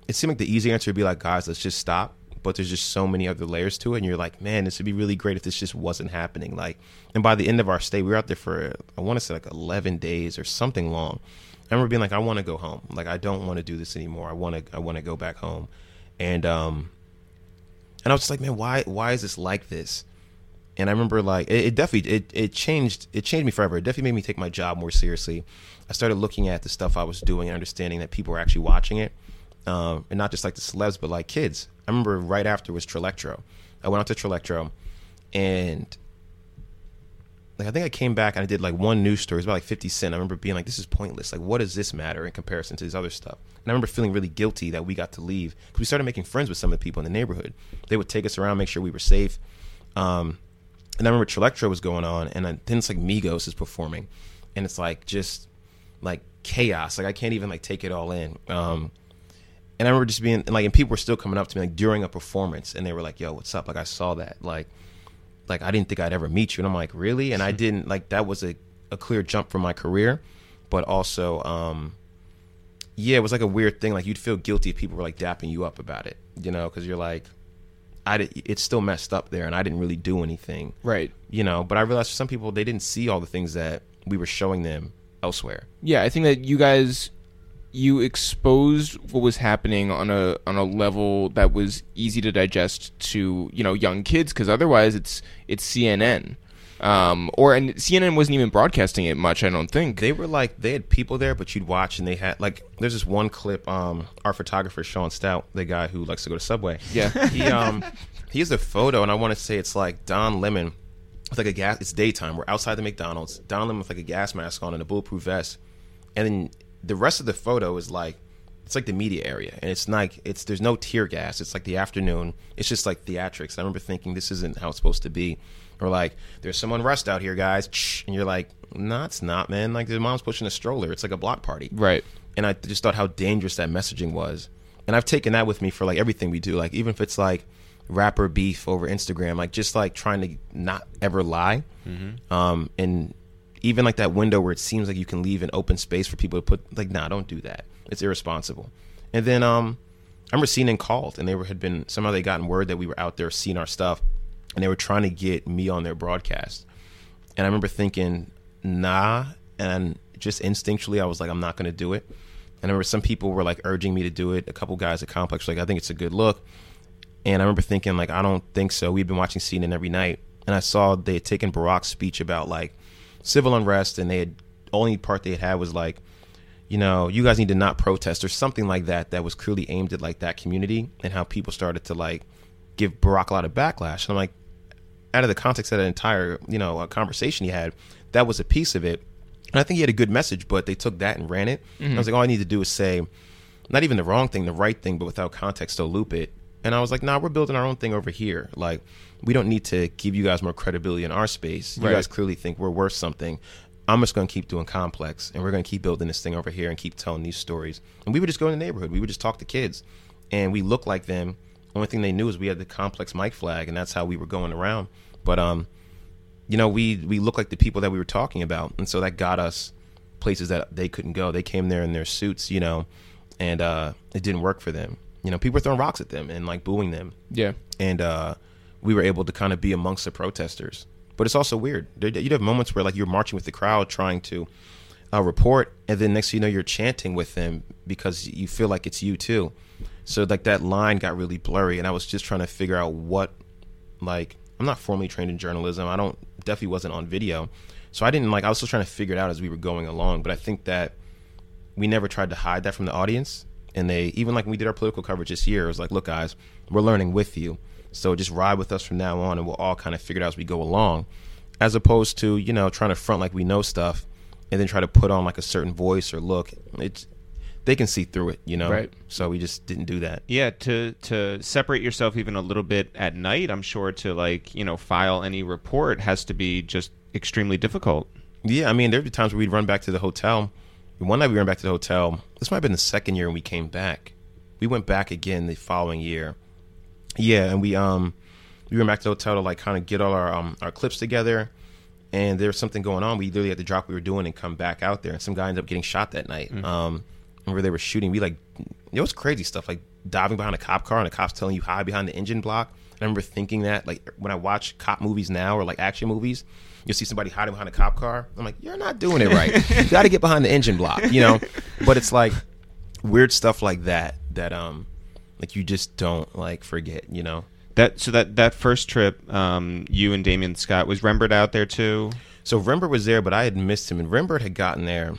it seemed like the easy answer would be like guys let's just stop but there's just so many other layers to it and you're like man this would be really great if this just wasn't happening like and by the end of our stay we were out there for i want to say like 11 days or something long i remember being like i want to go home like i don't want to do this anymore i want to i want to go back home and um and I was just like, man, why why is this like this? And I remember like it, it definitely it, it changed it changed me forever. It definitely made me take my job more seriously. I started looking at the stuff I was doing and understanding that people were actually watching it, um, and not just like the celebs, but like kids. I remember right after was Trillectro. I went out to Trillectro, and like I think I came back and I did like one news story. It was about like fifty cent. I remember being like, "This is pointless. Like, what does this matter in comparison to this other stuff?" And I remember feeling really guilty that we got to leave because we started making friends with some of the people in the neighborhood. They would take us around, make sure we were safe. Um, and I remember Trillectro was going on, and I, then it's like Migos is performing, and it's like just like chaos. Like I can't even like take it all in. Um, and I remember just being and, like, and people were still coming up to me like during a performance, and they were like, "Yo, what's up?" Like I saw that, like, like I didn't think I'd ever meet you, and I'm like, really? And I didn't like that was a a clear jump for my career, but also, um, yeah, it was like a weird thing. Like you'd feel guilty if people were like dapping you up about it, you know, because you're like, I did, it's still messed up there, and I didn't really do anything, Right. you know. But I realized for some people they didn't see all the things that we were showing them elsewhere. Yeah, I think that you guys you exposed what was happening on a on a level that was easy to digest to you know young kids because otherwise it's it's CNN um, or and CNN wasn't even broadcasting it much I don't think They were like they had people there, but you'd watch and they had like there's this one clip. Um, our photographer Sean Stout, the guy who likes to go to Subway. Yeah. he um he has a photo, and I want to say it's like Don Lemon with like a gas. It's daytime. We're outside the McDonald's. Don Lemon with like a gas mask on and a bulletproof vest, and then the rest of the photo is like it's like the media area, and it's like it's there's no tear gas. It's like the afternoon. It's just like theatrics. I remember thinking this isn't how it's supposed to be, or like there's some unrest out here, guys, and you're like, no, it's not, man. Like the mom's pushing a stroller. It's like a block party, Right. and I just thought how dangerous that messaging was. And I've taken that with me for like everything we do. Like even if it's like rapper beef over Instagram, like just like trying to not ever lie. Um, and even like that window where it seems like you can leave an open space for people to put like, nah, don't do that. It's irresponsible. And then um, I remember seeing and called and they were, had been somehow they gotten word that we were out there seeing our stuff, and they were trying to get me on their broadcast. And I remember thinking, nah. And just instinctually, I was like, I'm not going to do it. And I remember some people were like urging me to do it. A couple guys at Complex were like, I think it's a good look. And I remember thinking, like, I don't think so. we'd been watching CNN every night. And I saw they had taken Barack's speech about like civil unrest, and they had only part they had had was like, you know, you guys need to not protest or something like that. That was clearly aimed at like that community and how people started to like give Barack a lot of backlash. And I'm like, out of the context of that entire you know uh, conversation he had, that was a piece of it. And I think he had a good message, but they took that and ran it. And I was like, all I need to do is say, not even the wrong thing, the right thing, but without context, still loop it. And I was like, nah, we're building our own thing over here. Like, we don't need to give you guys more credibility in our space. You Right. guys clearly think we're worth something. I'm just going to keep doing complex, and we're going to keep building this thing over here and keep telling these stories. And we would just go in the neighborhood. We would just talk to kids, and we looked like them. Only thing they knew is we had the complex mic flag, and that's how we were going around. But um, you know, we we looked like the people that we were talking about, and so that got us places that they couldn't go. They came there in their suits, you know, and uh, it didn't work for them. You know, people were throwing rocks at them and like booing them, Yeah. and uh, we were able to kind of be amongst the protesters. But it's also weird. You'd have moments where like you're marching with the crowd, trying to uh, report, and then next thing you know, you're chanting with them because you feel like it's you too. So like that line got really blurry, and I was just trying to figure out what, like, I'm not formally trained in journalism. I don't definitely wasn't on video, so I didn't like. I was still trying to figure it out as we were going along. But I think that we never tried to hide that from the audience. And they even like when we did our political coverage this year, it was like, look, guys, we're learning with you. So just ride with us from now on, and we'll all kind of figure it out as we go along, as opposed to you know trying to front like we know stuff, and then try to put on like a certain voice or look. It's they can see through it, you know. Right. So we just didn't do that. Yeah, to to separate yourself even a little bit at night, I'm sure to like you know file any report has to be just extremely difficult. Yeah, I mean, there'd be times where we'd run back to the hotel. One night we went back to the hotel. This might have been the second year when we came back. We went back again the following year. Yeah, and we um we went back to the hotel to like kind of get all our um our clips together. And there was something going on. We literally had to drop what we were doing and come back out there. And some guy ended up getting shot that night. Um, where they were shooting, we like it was crazy stuff like diving behind a cop car and the cops telling you hide behind the engine block. And I remember thinking that like when I watch cop movies now or like action movies, you'll see somebody hiding behind a cop car. I'm like, you're not doing it right. you got to get behind the engine block, you know. But it's like weird stuff like that that um like you just don't like forget, you know. That so that that first trip, um, you and Damien Scott was Rembert out there too. So Rembert was there, but I had missed him, and Rembert had gotten there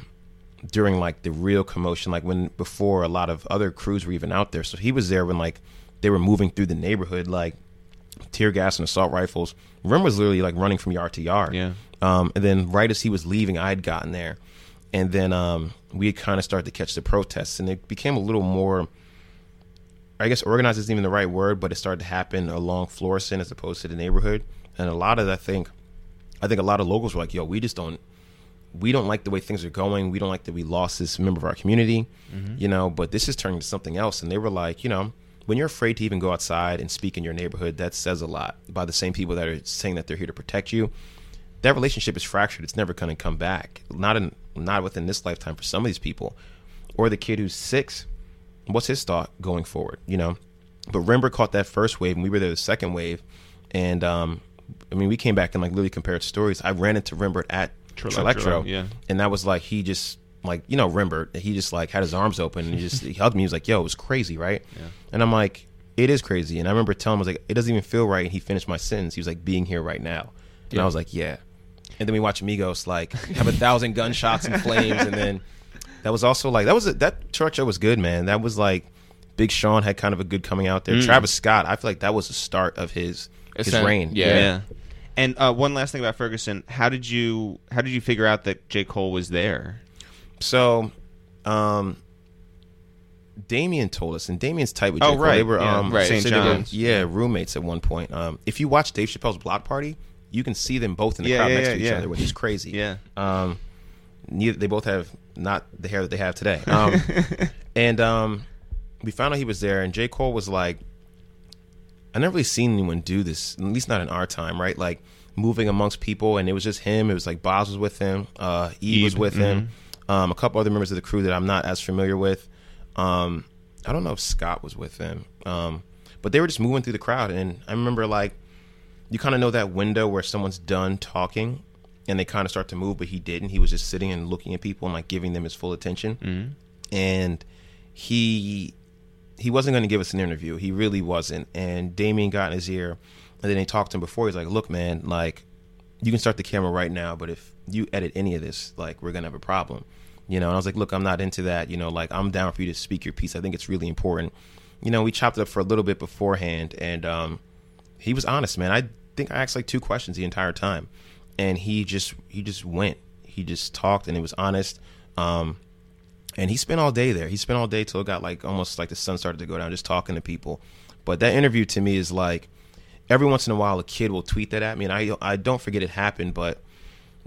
during like the real commotion, like when before a lot of other crews were even out there. So he was there when like they were moving through the neighborhood, like tear gas and assault rifles. Rembert was literally like running from yard to yard. Yeah. Um, and then right as he was leaving, I had gotten there, and then um, we had kind of started to catch the protests, and it became a little more. I guess organized isn't even the right word, but it started to happen along Florissant as opposed to the neighborhood, and a lot of that, I think, I think a lot of locals were like, "Yo, we just don't, we don't like the way things are going. We don't like that we lost this member of our community, you know. But this is turning to something else." And they were like, you know, when you're afraid to even go outside and speak in your neighborhood, that says a lot by the same people that are saying that they're here to protect you. That relationship is fractured. It's never going to come back. Not in, not within this lifetime for some of these people, or the kid who's six. What's his thought going forward? You know. But Rembert caught that first wave, and we were there the second wave, and um, I mean, we came back and like literally compared stories. I ran into Rembert at Trillectro, Trillectro, yeah. and that was like he just like you know Rembert. He just like had his arms open and he just he hugged me. He was like, "Yo, it was crazy, right?" And I'm like, "It is crazy." And I remember telling him, "I was like, it doesn't even feel right." And he finished my sentence. He was like, "Being here right now," and Yeah. I was like, "Yeah." And then we watch Amigos like have a thousand gunshots and flames, and then that was also like that was a, that Trillectro was good, man. That was like Big Sean had kind of a good coming out there. Travis Scott, I feel like that was the start of his his Ascent, reign. yeah. And uh, one last thing about Ferguson, how did you how did you figure out that J Cole was there? So, um, Damien told us, and Damien's tight with Oh, J. Cole. right, They were, yeah, um, right. St. So they were- John's. yeah, roommates at one point. Um, if you watch Dave Chappelle's Block Party, you can see them both in the Yeah, crowd yeah, next to each other, which is crazy. Yeah. Um, neither they both have not the hair that they have today. Um, and um, we found out he was there, and J. Cole was like, I never really seen anyone do this, at least not in our time, right? Like moving amongst people, and it was just him. It was like Bas was with him, uh, Eve was Eve, with him, um, a couple other members of the crew that I'm not as familiar with. Um, I don't know if Scott was with them, um, but they were just moving through the crowd, and I remember like you kind of know that window where someone's done talking and they kind of start to move, but he didn't. He was just sitting and looking at people and like giving them his full attention. And he he wasn't going to give us an interview. He really wasn't. And Damien got in his ear, and then they talked to him before. He's like, "Look, man, like you can start the camera right now, but if you edit any of this, like we're gonna have a problem." You know, and I was like, "Look, I'm not into that. You know, like I'm down for you to speak your piece. I think it's really important." You know, we chopped it up for a little bit beforehand, and um, he was honest, man. I think I asked like two questions the entire time, and he just he just went. He just talked, and it was honest. Um, and he spent all day there. He spent all day till it got like almost like the sun started to go down, just talking to people. But that interview to me is like every once in a while a kid will tweet that at me, and I I don't forget it happened, but.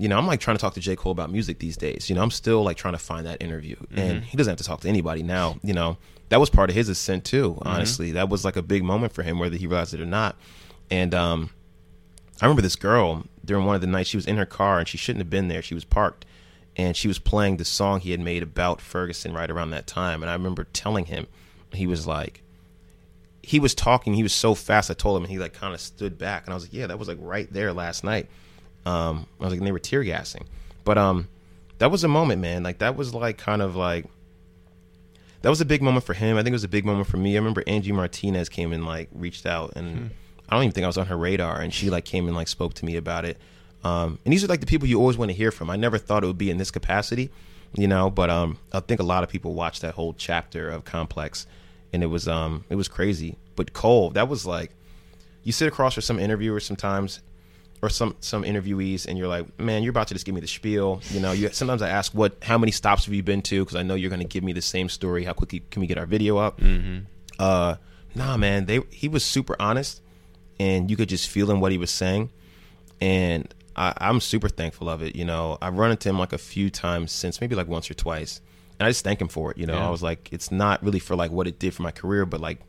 You know, I'm like trying to talk to J. Cole about music these days. You know, I'm still like trying to find that interview. And he doesn't have to talk to anybody now. You know, that was part of his ascent too, honestly. That was like a big moment for him, whether he realized it or not. And um, I remember this girl during one of the nights. She was in her car and she shouldn't have been there. She was parked, and she was playing the song he had made about Ferguson right around that time. And I remember telling him, he was like, he was talking. He was so fast. I told him, and he like kind of stood back. And I was like, yeah, that was like right there last night. Um, I was like, and they were tear gassing, but um, that was a moment, man. Like that was like kind of like that was a big moment for him. I think it was a big moment for me. I remember Angie Martinez came and like reached out, and I don't even think I was on her radar, and she like came and like spoke to me about it. Um, and these are like the people you always want to hear from. I never thought it would be in this capacity, you know. But um, I think a lot of people watched that whole chapter of Complex, and it was um, it was crazy. But Cole, that was like, you sit across from some interviewers sometimes, or some some interviewees, and you're like, man, you're about to just give me the spiel. You know, you sometimes I ask what, how many stops have you been to? Because I know you're going to give me the same story. How quickly can we get our video up? Mm-hmm. Uh, nah, man, they he was super honest, and you could just feel in what he was saying, and I, I'm super thankful of it. You know, I've run into him like a few times since, maybe like once or twice, and I just thank him for it. You know, Yeah. I was like, it's not really for like what it did for my career, but like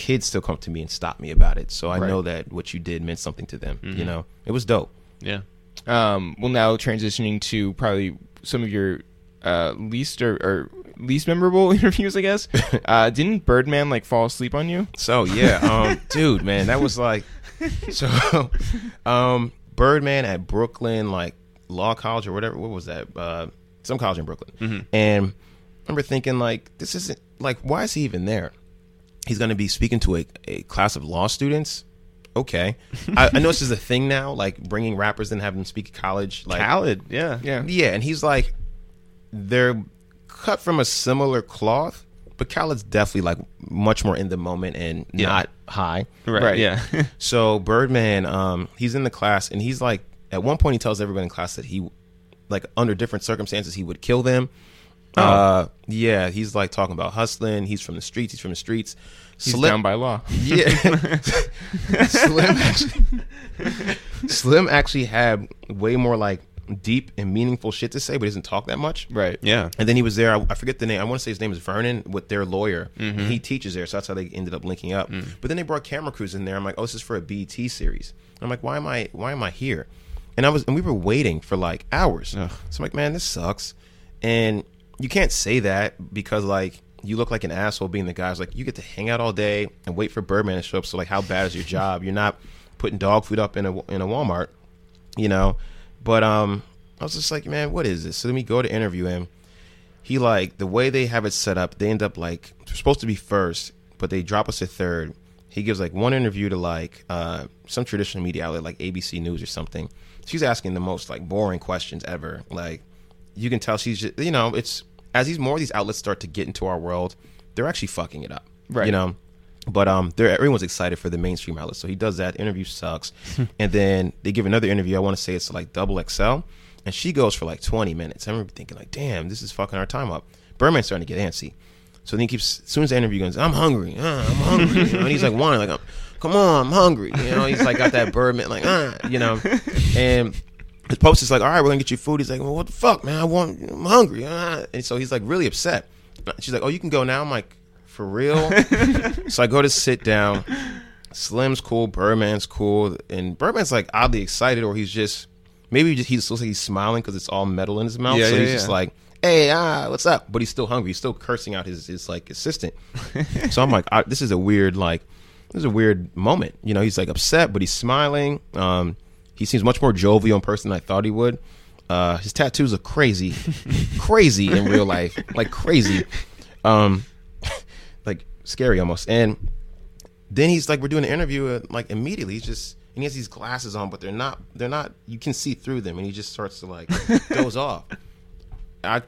kids still come to me and stop me about it. So I Right. know that what you did meant something to them. You know, it was dope. Yeah. Um, well, now transitioning to probably some of your uh, least or, or least memorable interviews, I guess. Uh, didn't Birdman like fall asleep on you? So yeah, um, dude, man, that was like, so, um, Birdman at Brooklyn, like Law College or whatever. What was that? Uh, some college in Brooklyn. And I remember thinking like, this isn't like, why is he even there? He's going to be speaking to a, a class of law students. Okay, I, I know this is a thing now, like bringing rappers and having them speak at college. Like, Khaled. Yeah. Yeah. yeah, and he's like, they're cut from a similar cloth, but Khaled's definitely like much more in the moment and Yeah. not high. Right. Right. Yeah. So Birdman, um, he's in the class and he's like, at one point he tells everyone in class that he, like under different circumstances, he would kill them. Oh. Uh, yeah, he's like talking about hustling. He's from the streets. He's from the streets. He's Slim- down by law. yeah. Slim actually, Slim actually had way more like deep and meaningful shit to say, but he doesn't talk that much. Right. yeah. And then he was there. I, I forget the name. I want to say his name is Vernon with their lawyer. And he teaches there, so that's how they ended up linking up. But then they brought camera crews in there. I'm like, oh, this is for a BT series. And I'm like, why am I why am I here? And I was and we were waiting for like hours. Ugh. So I'm like, man, this sucks. And you can't say that because like you look like an asshole being the guy who's like you get to hang out all day and wait for Birdman to show up. So like, how bad is your job? You're not putting dog food up in a in a Walmart, you know. But um, I was just like, man, what is this? So then we go to interview him. He like the way they have it set up. They end up like supposed to be first, but they drop us to third. He gives like one interview to like uh, some traditional media outlet like ABC News or something. She's asking the most like boring questions ever. Like you can tell she's just you know it's as these more of these outlets start to get into our world, they're actually fucking it up. Right. You know. But um, they're, everyone's excited for the mainstream outlets, so he does that. Interview sucks, and then they give another interview. I want to say it's like double XL, and she goes for like twenty minutes. I remember thinking like, damn, this is fucking our time up. Birdman's starting to get antsy, So then he keeps, as soon as the interview goes, I'm hungry, uh, I'm hungry, you know, and he's like whining, like, come on, I'm hungry, you know. He's like got that Birdman, like, uh, you know, and his post is like, all right, we're gonna get you food. He's like, well, what the fuck, man? I want, I'm hungry, uh, and so he's like really upset. She's like, oh, you can go now. I'm like, for real? so I go to sit down. Slim's cool, Birdman's cool, and Birdman's like oddly excited, or he's just maybe he just looks like he's smiling because it's all metal in his mouth. Yeah, so yeah, he's just like, "Hey, ah, what's up?" But he's still hungry. He's still cursing out his his like assistant. so I'm like, I, this is a weird like this is a weird moment. You know, he's like upset, but he's smiling. Um, he seems much more jovial in person than I thought he would. Uh, his tattoos are crazy, crazy in real life, like crazy, um, like scary almost. And then he's like, we're doing an interview, uh, like immediately he's just, and he has these glasses on, but they're not, they're not, you can see through them, and he just starts to like goes off. I,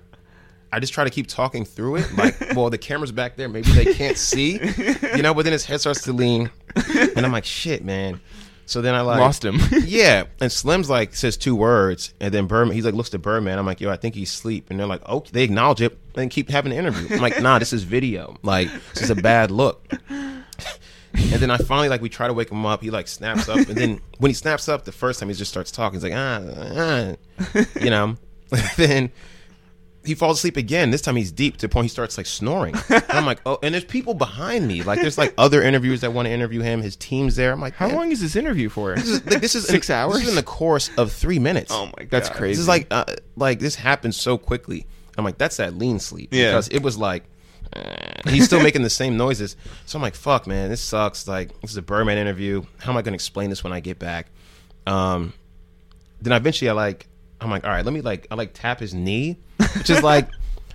I just try to keep talking through it, like, well, the camera's back there, maybe they can't see, you know. But then his head starts to lean, and I'm like, shit, man. So then I like Lost him. yeah, and Slim's like says two words, and then Birdman he's like looks at Birdman. I'm like, yo, I think he's asleep, and they're like, oh, they acknowledge it and keep having the interview. I'm like, nah, this is video. Like, this is a bad look. And then I finally like we try to wake him up. He like snaps up, and then when he snaps up the first time, he just starts talking. He's like, ah, ah. you know. then he falls asleep again. This time he's deep to the point he starts like snoring. And I'm like, oh, and there's people behind me. Like there's like other interviewers that want to interview him. His team's there. I'm like, How man, long is this interview for? This is, like, this is Six in, hours? This is in the course of three minutes. Oh my god, That's crazy. This is like uh, like this happens so quickly. I'm like, that's that lean sleep. Yeah. Because it was like uh, he's still making the same noises. So I'm like, fuck, man, this sucks. Like this is a Birdman interview. How am I going to explain this when I get back? Um, then eventually I like, I'm like, all right, let me like, I like tap his knee, which is like,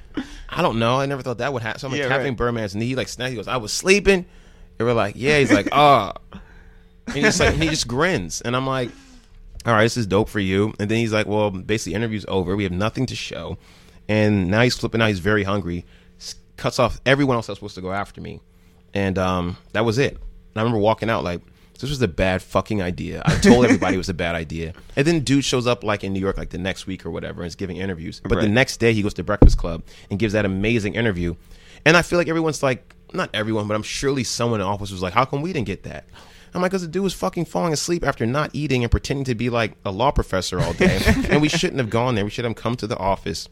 I don't know. I never thought that would happen. So I'm like Yeah, tapping right. Birdman's knee, like snap. He goes, I was sleeping. They were like, yeah. He's like, oh. And he's like, and he just grins, and I'm like, all right, this is dope for you. And then he's like, well, basically, interview's over. We have nothing to show. And now he's flipping out. He's very hungry. Cuts off everyone else that's supposed to go after me. And um, that was it. And I remember walking out like, this was a bad fucking idea. I told everybody it was a bad idea. And then dude shows up like in New York like the next week or whatever and is giving interviews. But the next day he goes to Breakfast Club and gives that amazing interview. And I feel like everyone's like, not everyone, but I'm surely someone in the office was like, how come we didn't get that? I'm like, because the dude was fucking falling asleep after not eating and pretending to be like a law professor all day. and we shouldn't have gone there. We should have come to the office.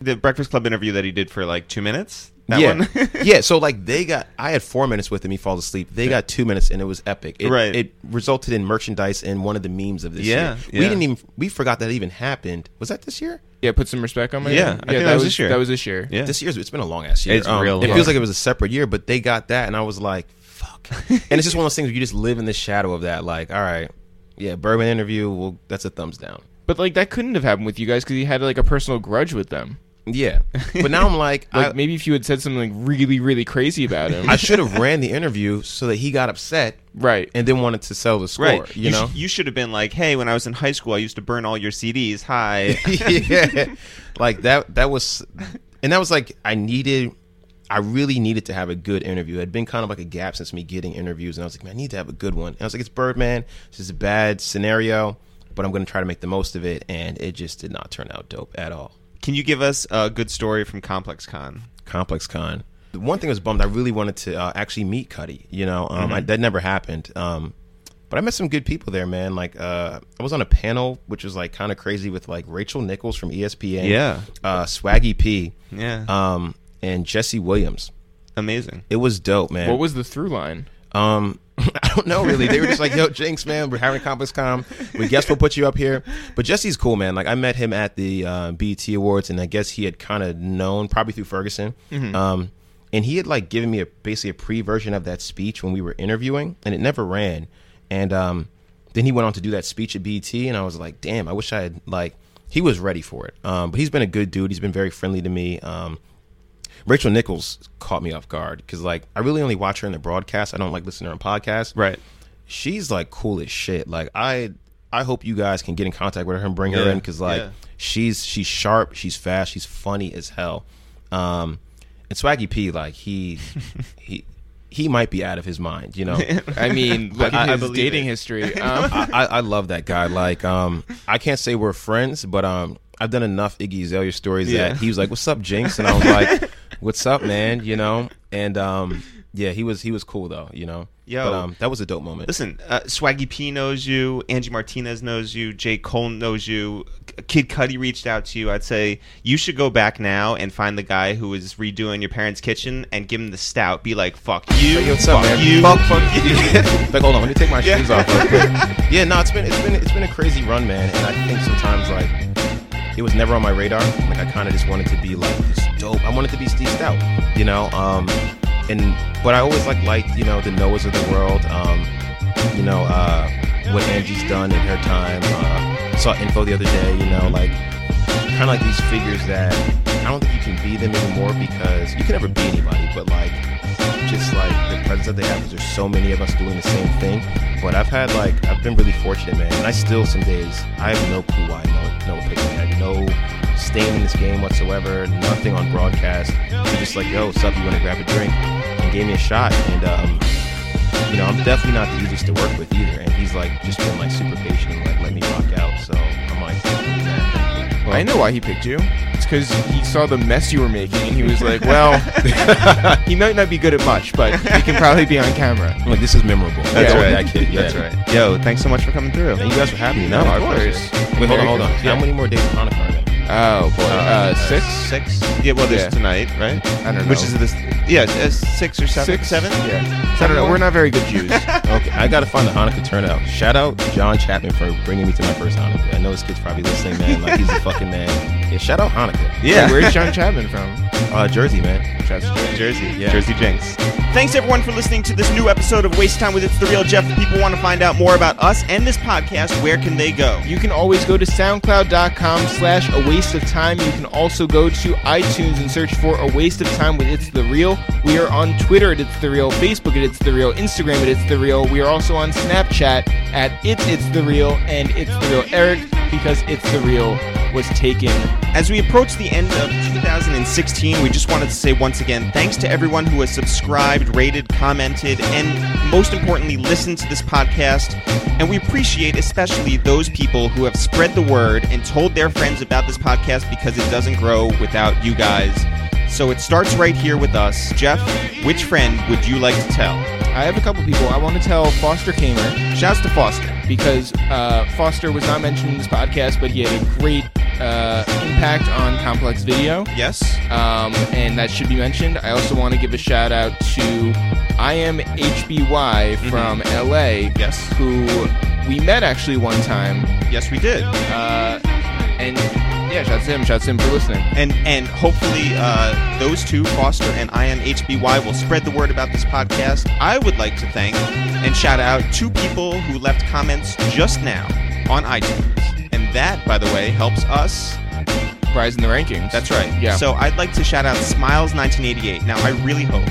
the Breakfast Club interview that he did for like two minutes. That yeah. one. yeah. So like they got, I had four minutes with him. He falls asleep. They got two minutes and it was epic. It, Right. It resulted in merchandise and one of the memes of this Yeah, year. yeah. We didn't even, we forgot that even happened. Was that this year? yeah, put some respect on my Yeah, name. I think that that was was this year. That was this year. Yeah. This year's, it's been a long ass year. Um, It's real It long. feels like it was a separate year, but they got that and I was like, fuck. and it's just one of those things where you just live in the shadow of that. Like, all right, yeah, Bourbon interview, well, that's a thumbs down. But like that couldn't have happened with you guys because you had like a personal grudge with them. Yeah. But now I'm like, Like I, maybe if you had said something like really, really crazy about him, I should have ran the interview so that he got upset right? and then wanted to sell the score. Right. You, know? sh- you should have been like, hey, when I was in high school, I used to burn all your CDs. Hi. yeah. Like that that was and that was like I needed I really needed to have a good interview. It had been kind of like a gap since me getting interviews and I was like, man, I need to have a good one. And I was like, it's Birdman. This is a bad scenario, but I'm gonna try to make the most of it and it just did not turn out dope at all. Can you give us a good story from Complex Con? Complex Con. The one thing I was bummed. I really wanted to uh, actually meet Cudi. You know, um, I, that never happened. Um, but I met some good people there, man. Like uh, I was on a panel, which was like kind of crazy with like Rachel Nichols from ESPN, Yeah. uh, Swaggy P, Yeah. um, and Jesse Williams. Amazing. It was dope, man. What was the through line? Um, I don't know really. They were just like, "Yo, Jinx, man, we're having Con. We guess we'll put you up here." But Jesse's cool, man. Like I met him at the uh, BET Awards, and I guess he had kind of known probably through Ferguson. Um, and he had like given me a basically a pre version of that speech when we were interviewing, and it never ran. And um, then he went on to do that speech at BET, and I was like, "Damn, I wish I had like." He was ready for it. Um, but he's been a good dude. He's been very friendly to me. Um, Rachel Nichols caught me off guard because like I really only watch her in the broadcast. I don't like listen to her on podcasts. Right. She's like cool as shit. Like I I hope you guys can get in contact with her and bring her Yeah, in because like yeah. she's she's sharp, she's fast, she's funny as hell. Um, and Swaggy P like he he he might be out of his mind. You know. I mean, look I- at I his dating it. history. Um, I, I I love that guy. Like, um, I can't say we're friends, but um, I've done enough Iggy Azalea stories Yeah. that he was like, "What's up, Jinx?" And I was like, "What's up, man?" You know, and um, yeah, he was he was cool though. You know, but um, that was a dope moment. Listen, uh, Swaggy P knows you. Angie Martinez knows you. J. Cole knows you. Kid Cudi reached out to you. I'd say you should go back now and find the guy who is redoing your parents' kitchen and give him the stout. Be like, fuck you. Hey, what's fuck up, man? you. Fuck, fuck you. like, hold on, let me take my Yeah. shoes off real. Yeah, no, it's been it's been it's been a crazy run, man. And I think sometimes like it was never on my radar. Like I kind of just wanted to be like this dope. I wanted to be Steve Stoute, you know. Um, and but I always like liked you know the Noahs of the world. Um, you know uh, what Angie's done in her time. Uh, saw info the other day. You know, like kind of like these figures that I don't think you can be them anymore because you can never be anybody, but like just like the presence that they have there's so many of us doing the same thing. But I've had like I've been really fortunate, man, and I still some days I have no clue why no no stain in this game whatsoever, nothing on broadcast. They're just like, yo, what's up? You want to grab a drink? And gave me a shot, and um, you know, I'm definitely not the easiest to work with either. And he's like just been like super patient and like let me rock out. So I'm like, you. I know why he picked you. It's because he saw the mess you were making, and he was like, "Well, he might not be good at much, but he can probably be on camera." I'm like, this is memorable. That's with right. That kid. Yeah. That's right. Yo, thanks so much for coming through. Thank you guys for having me. No, of course. Wait, hold on, hold on. Yeah. How many more days of Hanukkah? Oh boy, uh, six. Six. Yeah. Well, there's Yeah. tonight, right? I don't know. Which is this? Yeah, uh, six or seven. Six, Seven. Yeah. I don't know. We're not very good Jews. Okay, I gotta find the Hanukkah turnout. Shout out John Chapman for bringing me to my first Hanukkah. I know this kid's probably listening, man. Like he's a fucking man. Yeah, shout out Hanukkah. Yeah. Where's John Chapman from? Uh, Jersey, man. Jersey. Jersey. Yeah. Jersey Jinx. Thanks everyone for listening to this new episode of Waste Time with It's the Real Jeff. If people want to find out more about us and this podcast, where can they go? You can always go to soundcloud.com slash a waste of time. You can also go to iTunes and search for a waste of time with It's the Real. We are on Twitter at It's the Real, Facebook at It's the Real, Instagram at It's the Real. We are also on Snapchat at It's It's the Real and It's the Real Eric because It's the Real was taken. As we approach the end of 2016, we just wanted to say once again thanks to everyone who has subscribed, rated, commented, and most importantly, listened to this podcast. And we appreciate especially those people who have spread the word and told their friends about this podcast because it doesn't grow without you guys. So it starts right here with us. Jeff, which friend would you like to tell? I have a couple people. I want to tell Foster Kamer Shouts to Foster. because uh, Foster was not mentioned in this podcast, but he had a great uh, impact on Complex Video. Yes. um, and that should be mentioned. I also want to give a shout out to I am HBY from LA, Yes. who we met actually one time. Yes, we did. Uh, and yeah, shouts to him. Shouts to him for listening. and and hopefully uh, those two, Foster and I am HBY, will spread the word about this podcast. I would like to thank and shout out two people who left comments just now on iTunes, that, by the way, helps us. Rise in the rankings. That's right. Yeah. So I'd like to shout out Smiles1988. Now I really hope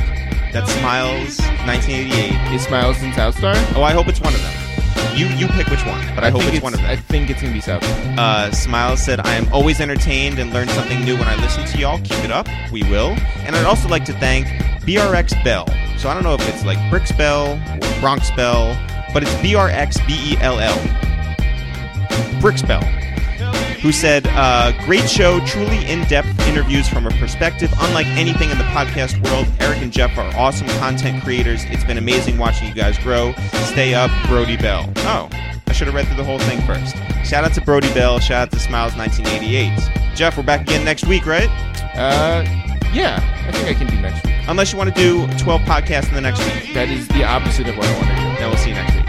that Smiles1988. Is Smiles in South Star? Oh, I hope it's one of them. You you pick which one, but I, hope think it's, one of them. I think it's gonna be South Uh, Smiles said, I am always entertained and learn something new when I listen to y'all. Keep it up. We will. And I'd also like to thank BRX Bell. So I don't know if it's like Bricks Bell or Bronx Bell, but it's BRX B E L L. Bricks Bell. Who said, uh, Great show, truly in depth interviews from a perspective unlike anything in the podcast world. Eric and Jeff are awesome content creators. It's been amazing watching you guys grow. Stay up, Brody Bell. Oh, I should have read through the whole thing first. Shout out to Brody Bell. Shout out to Smiles 1988. Jeff, we're back again next week, right? Uh, yeah, I think I can do next week. Unless you want to do 12 podcasts in the next week. That is the opposite of what I want to do. Then we'll see you next week.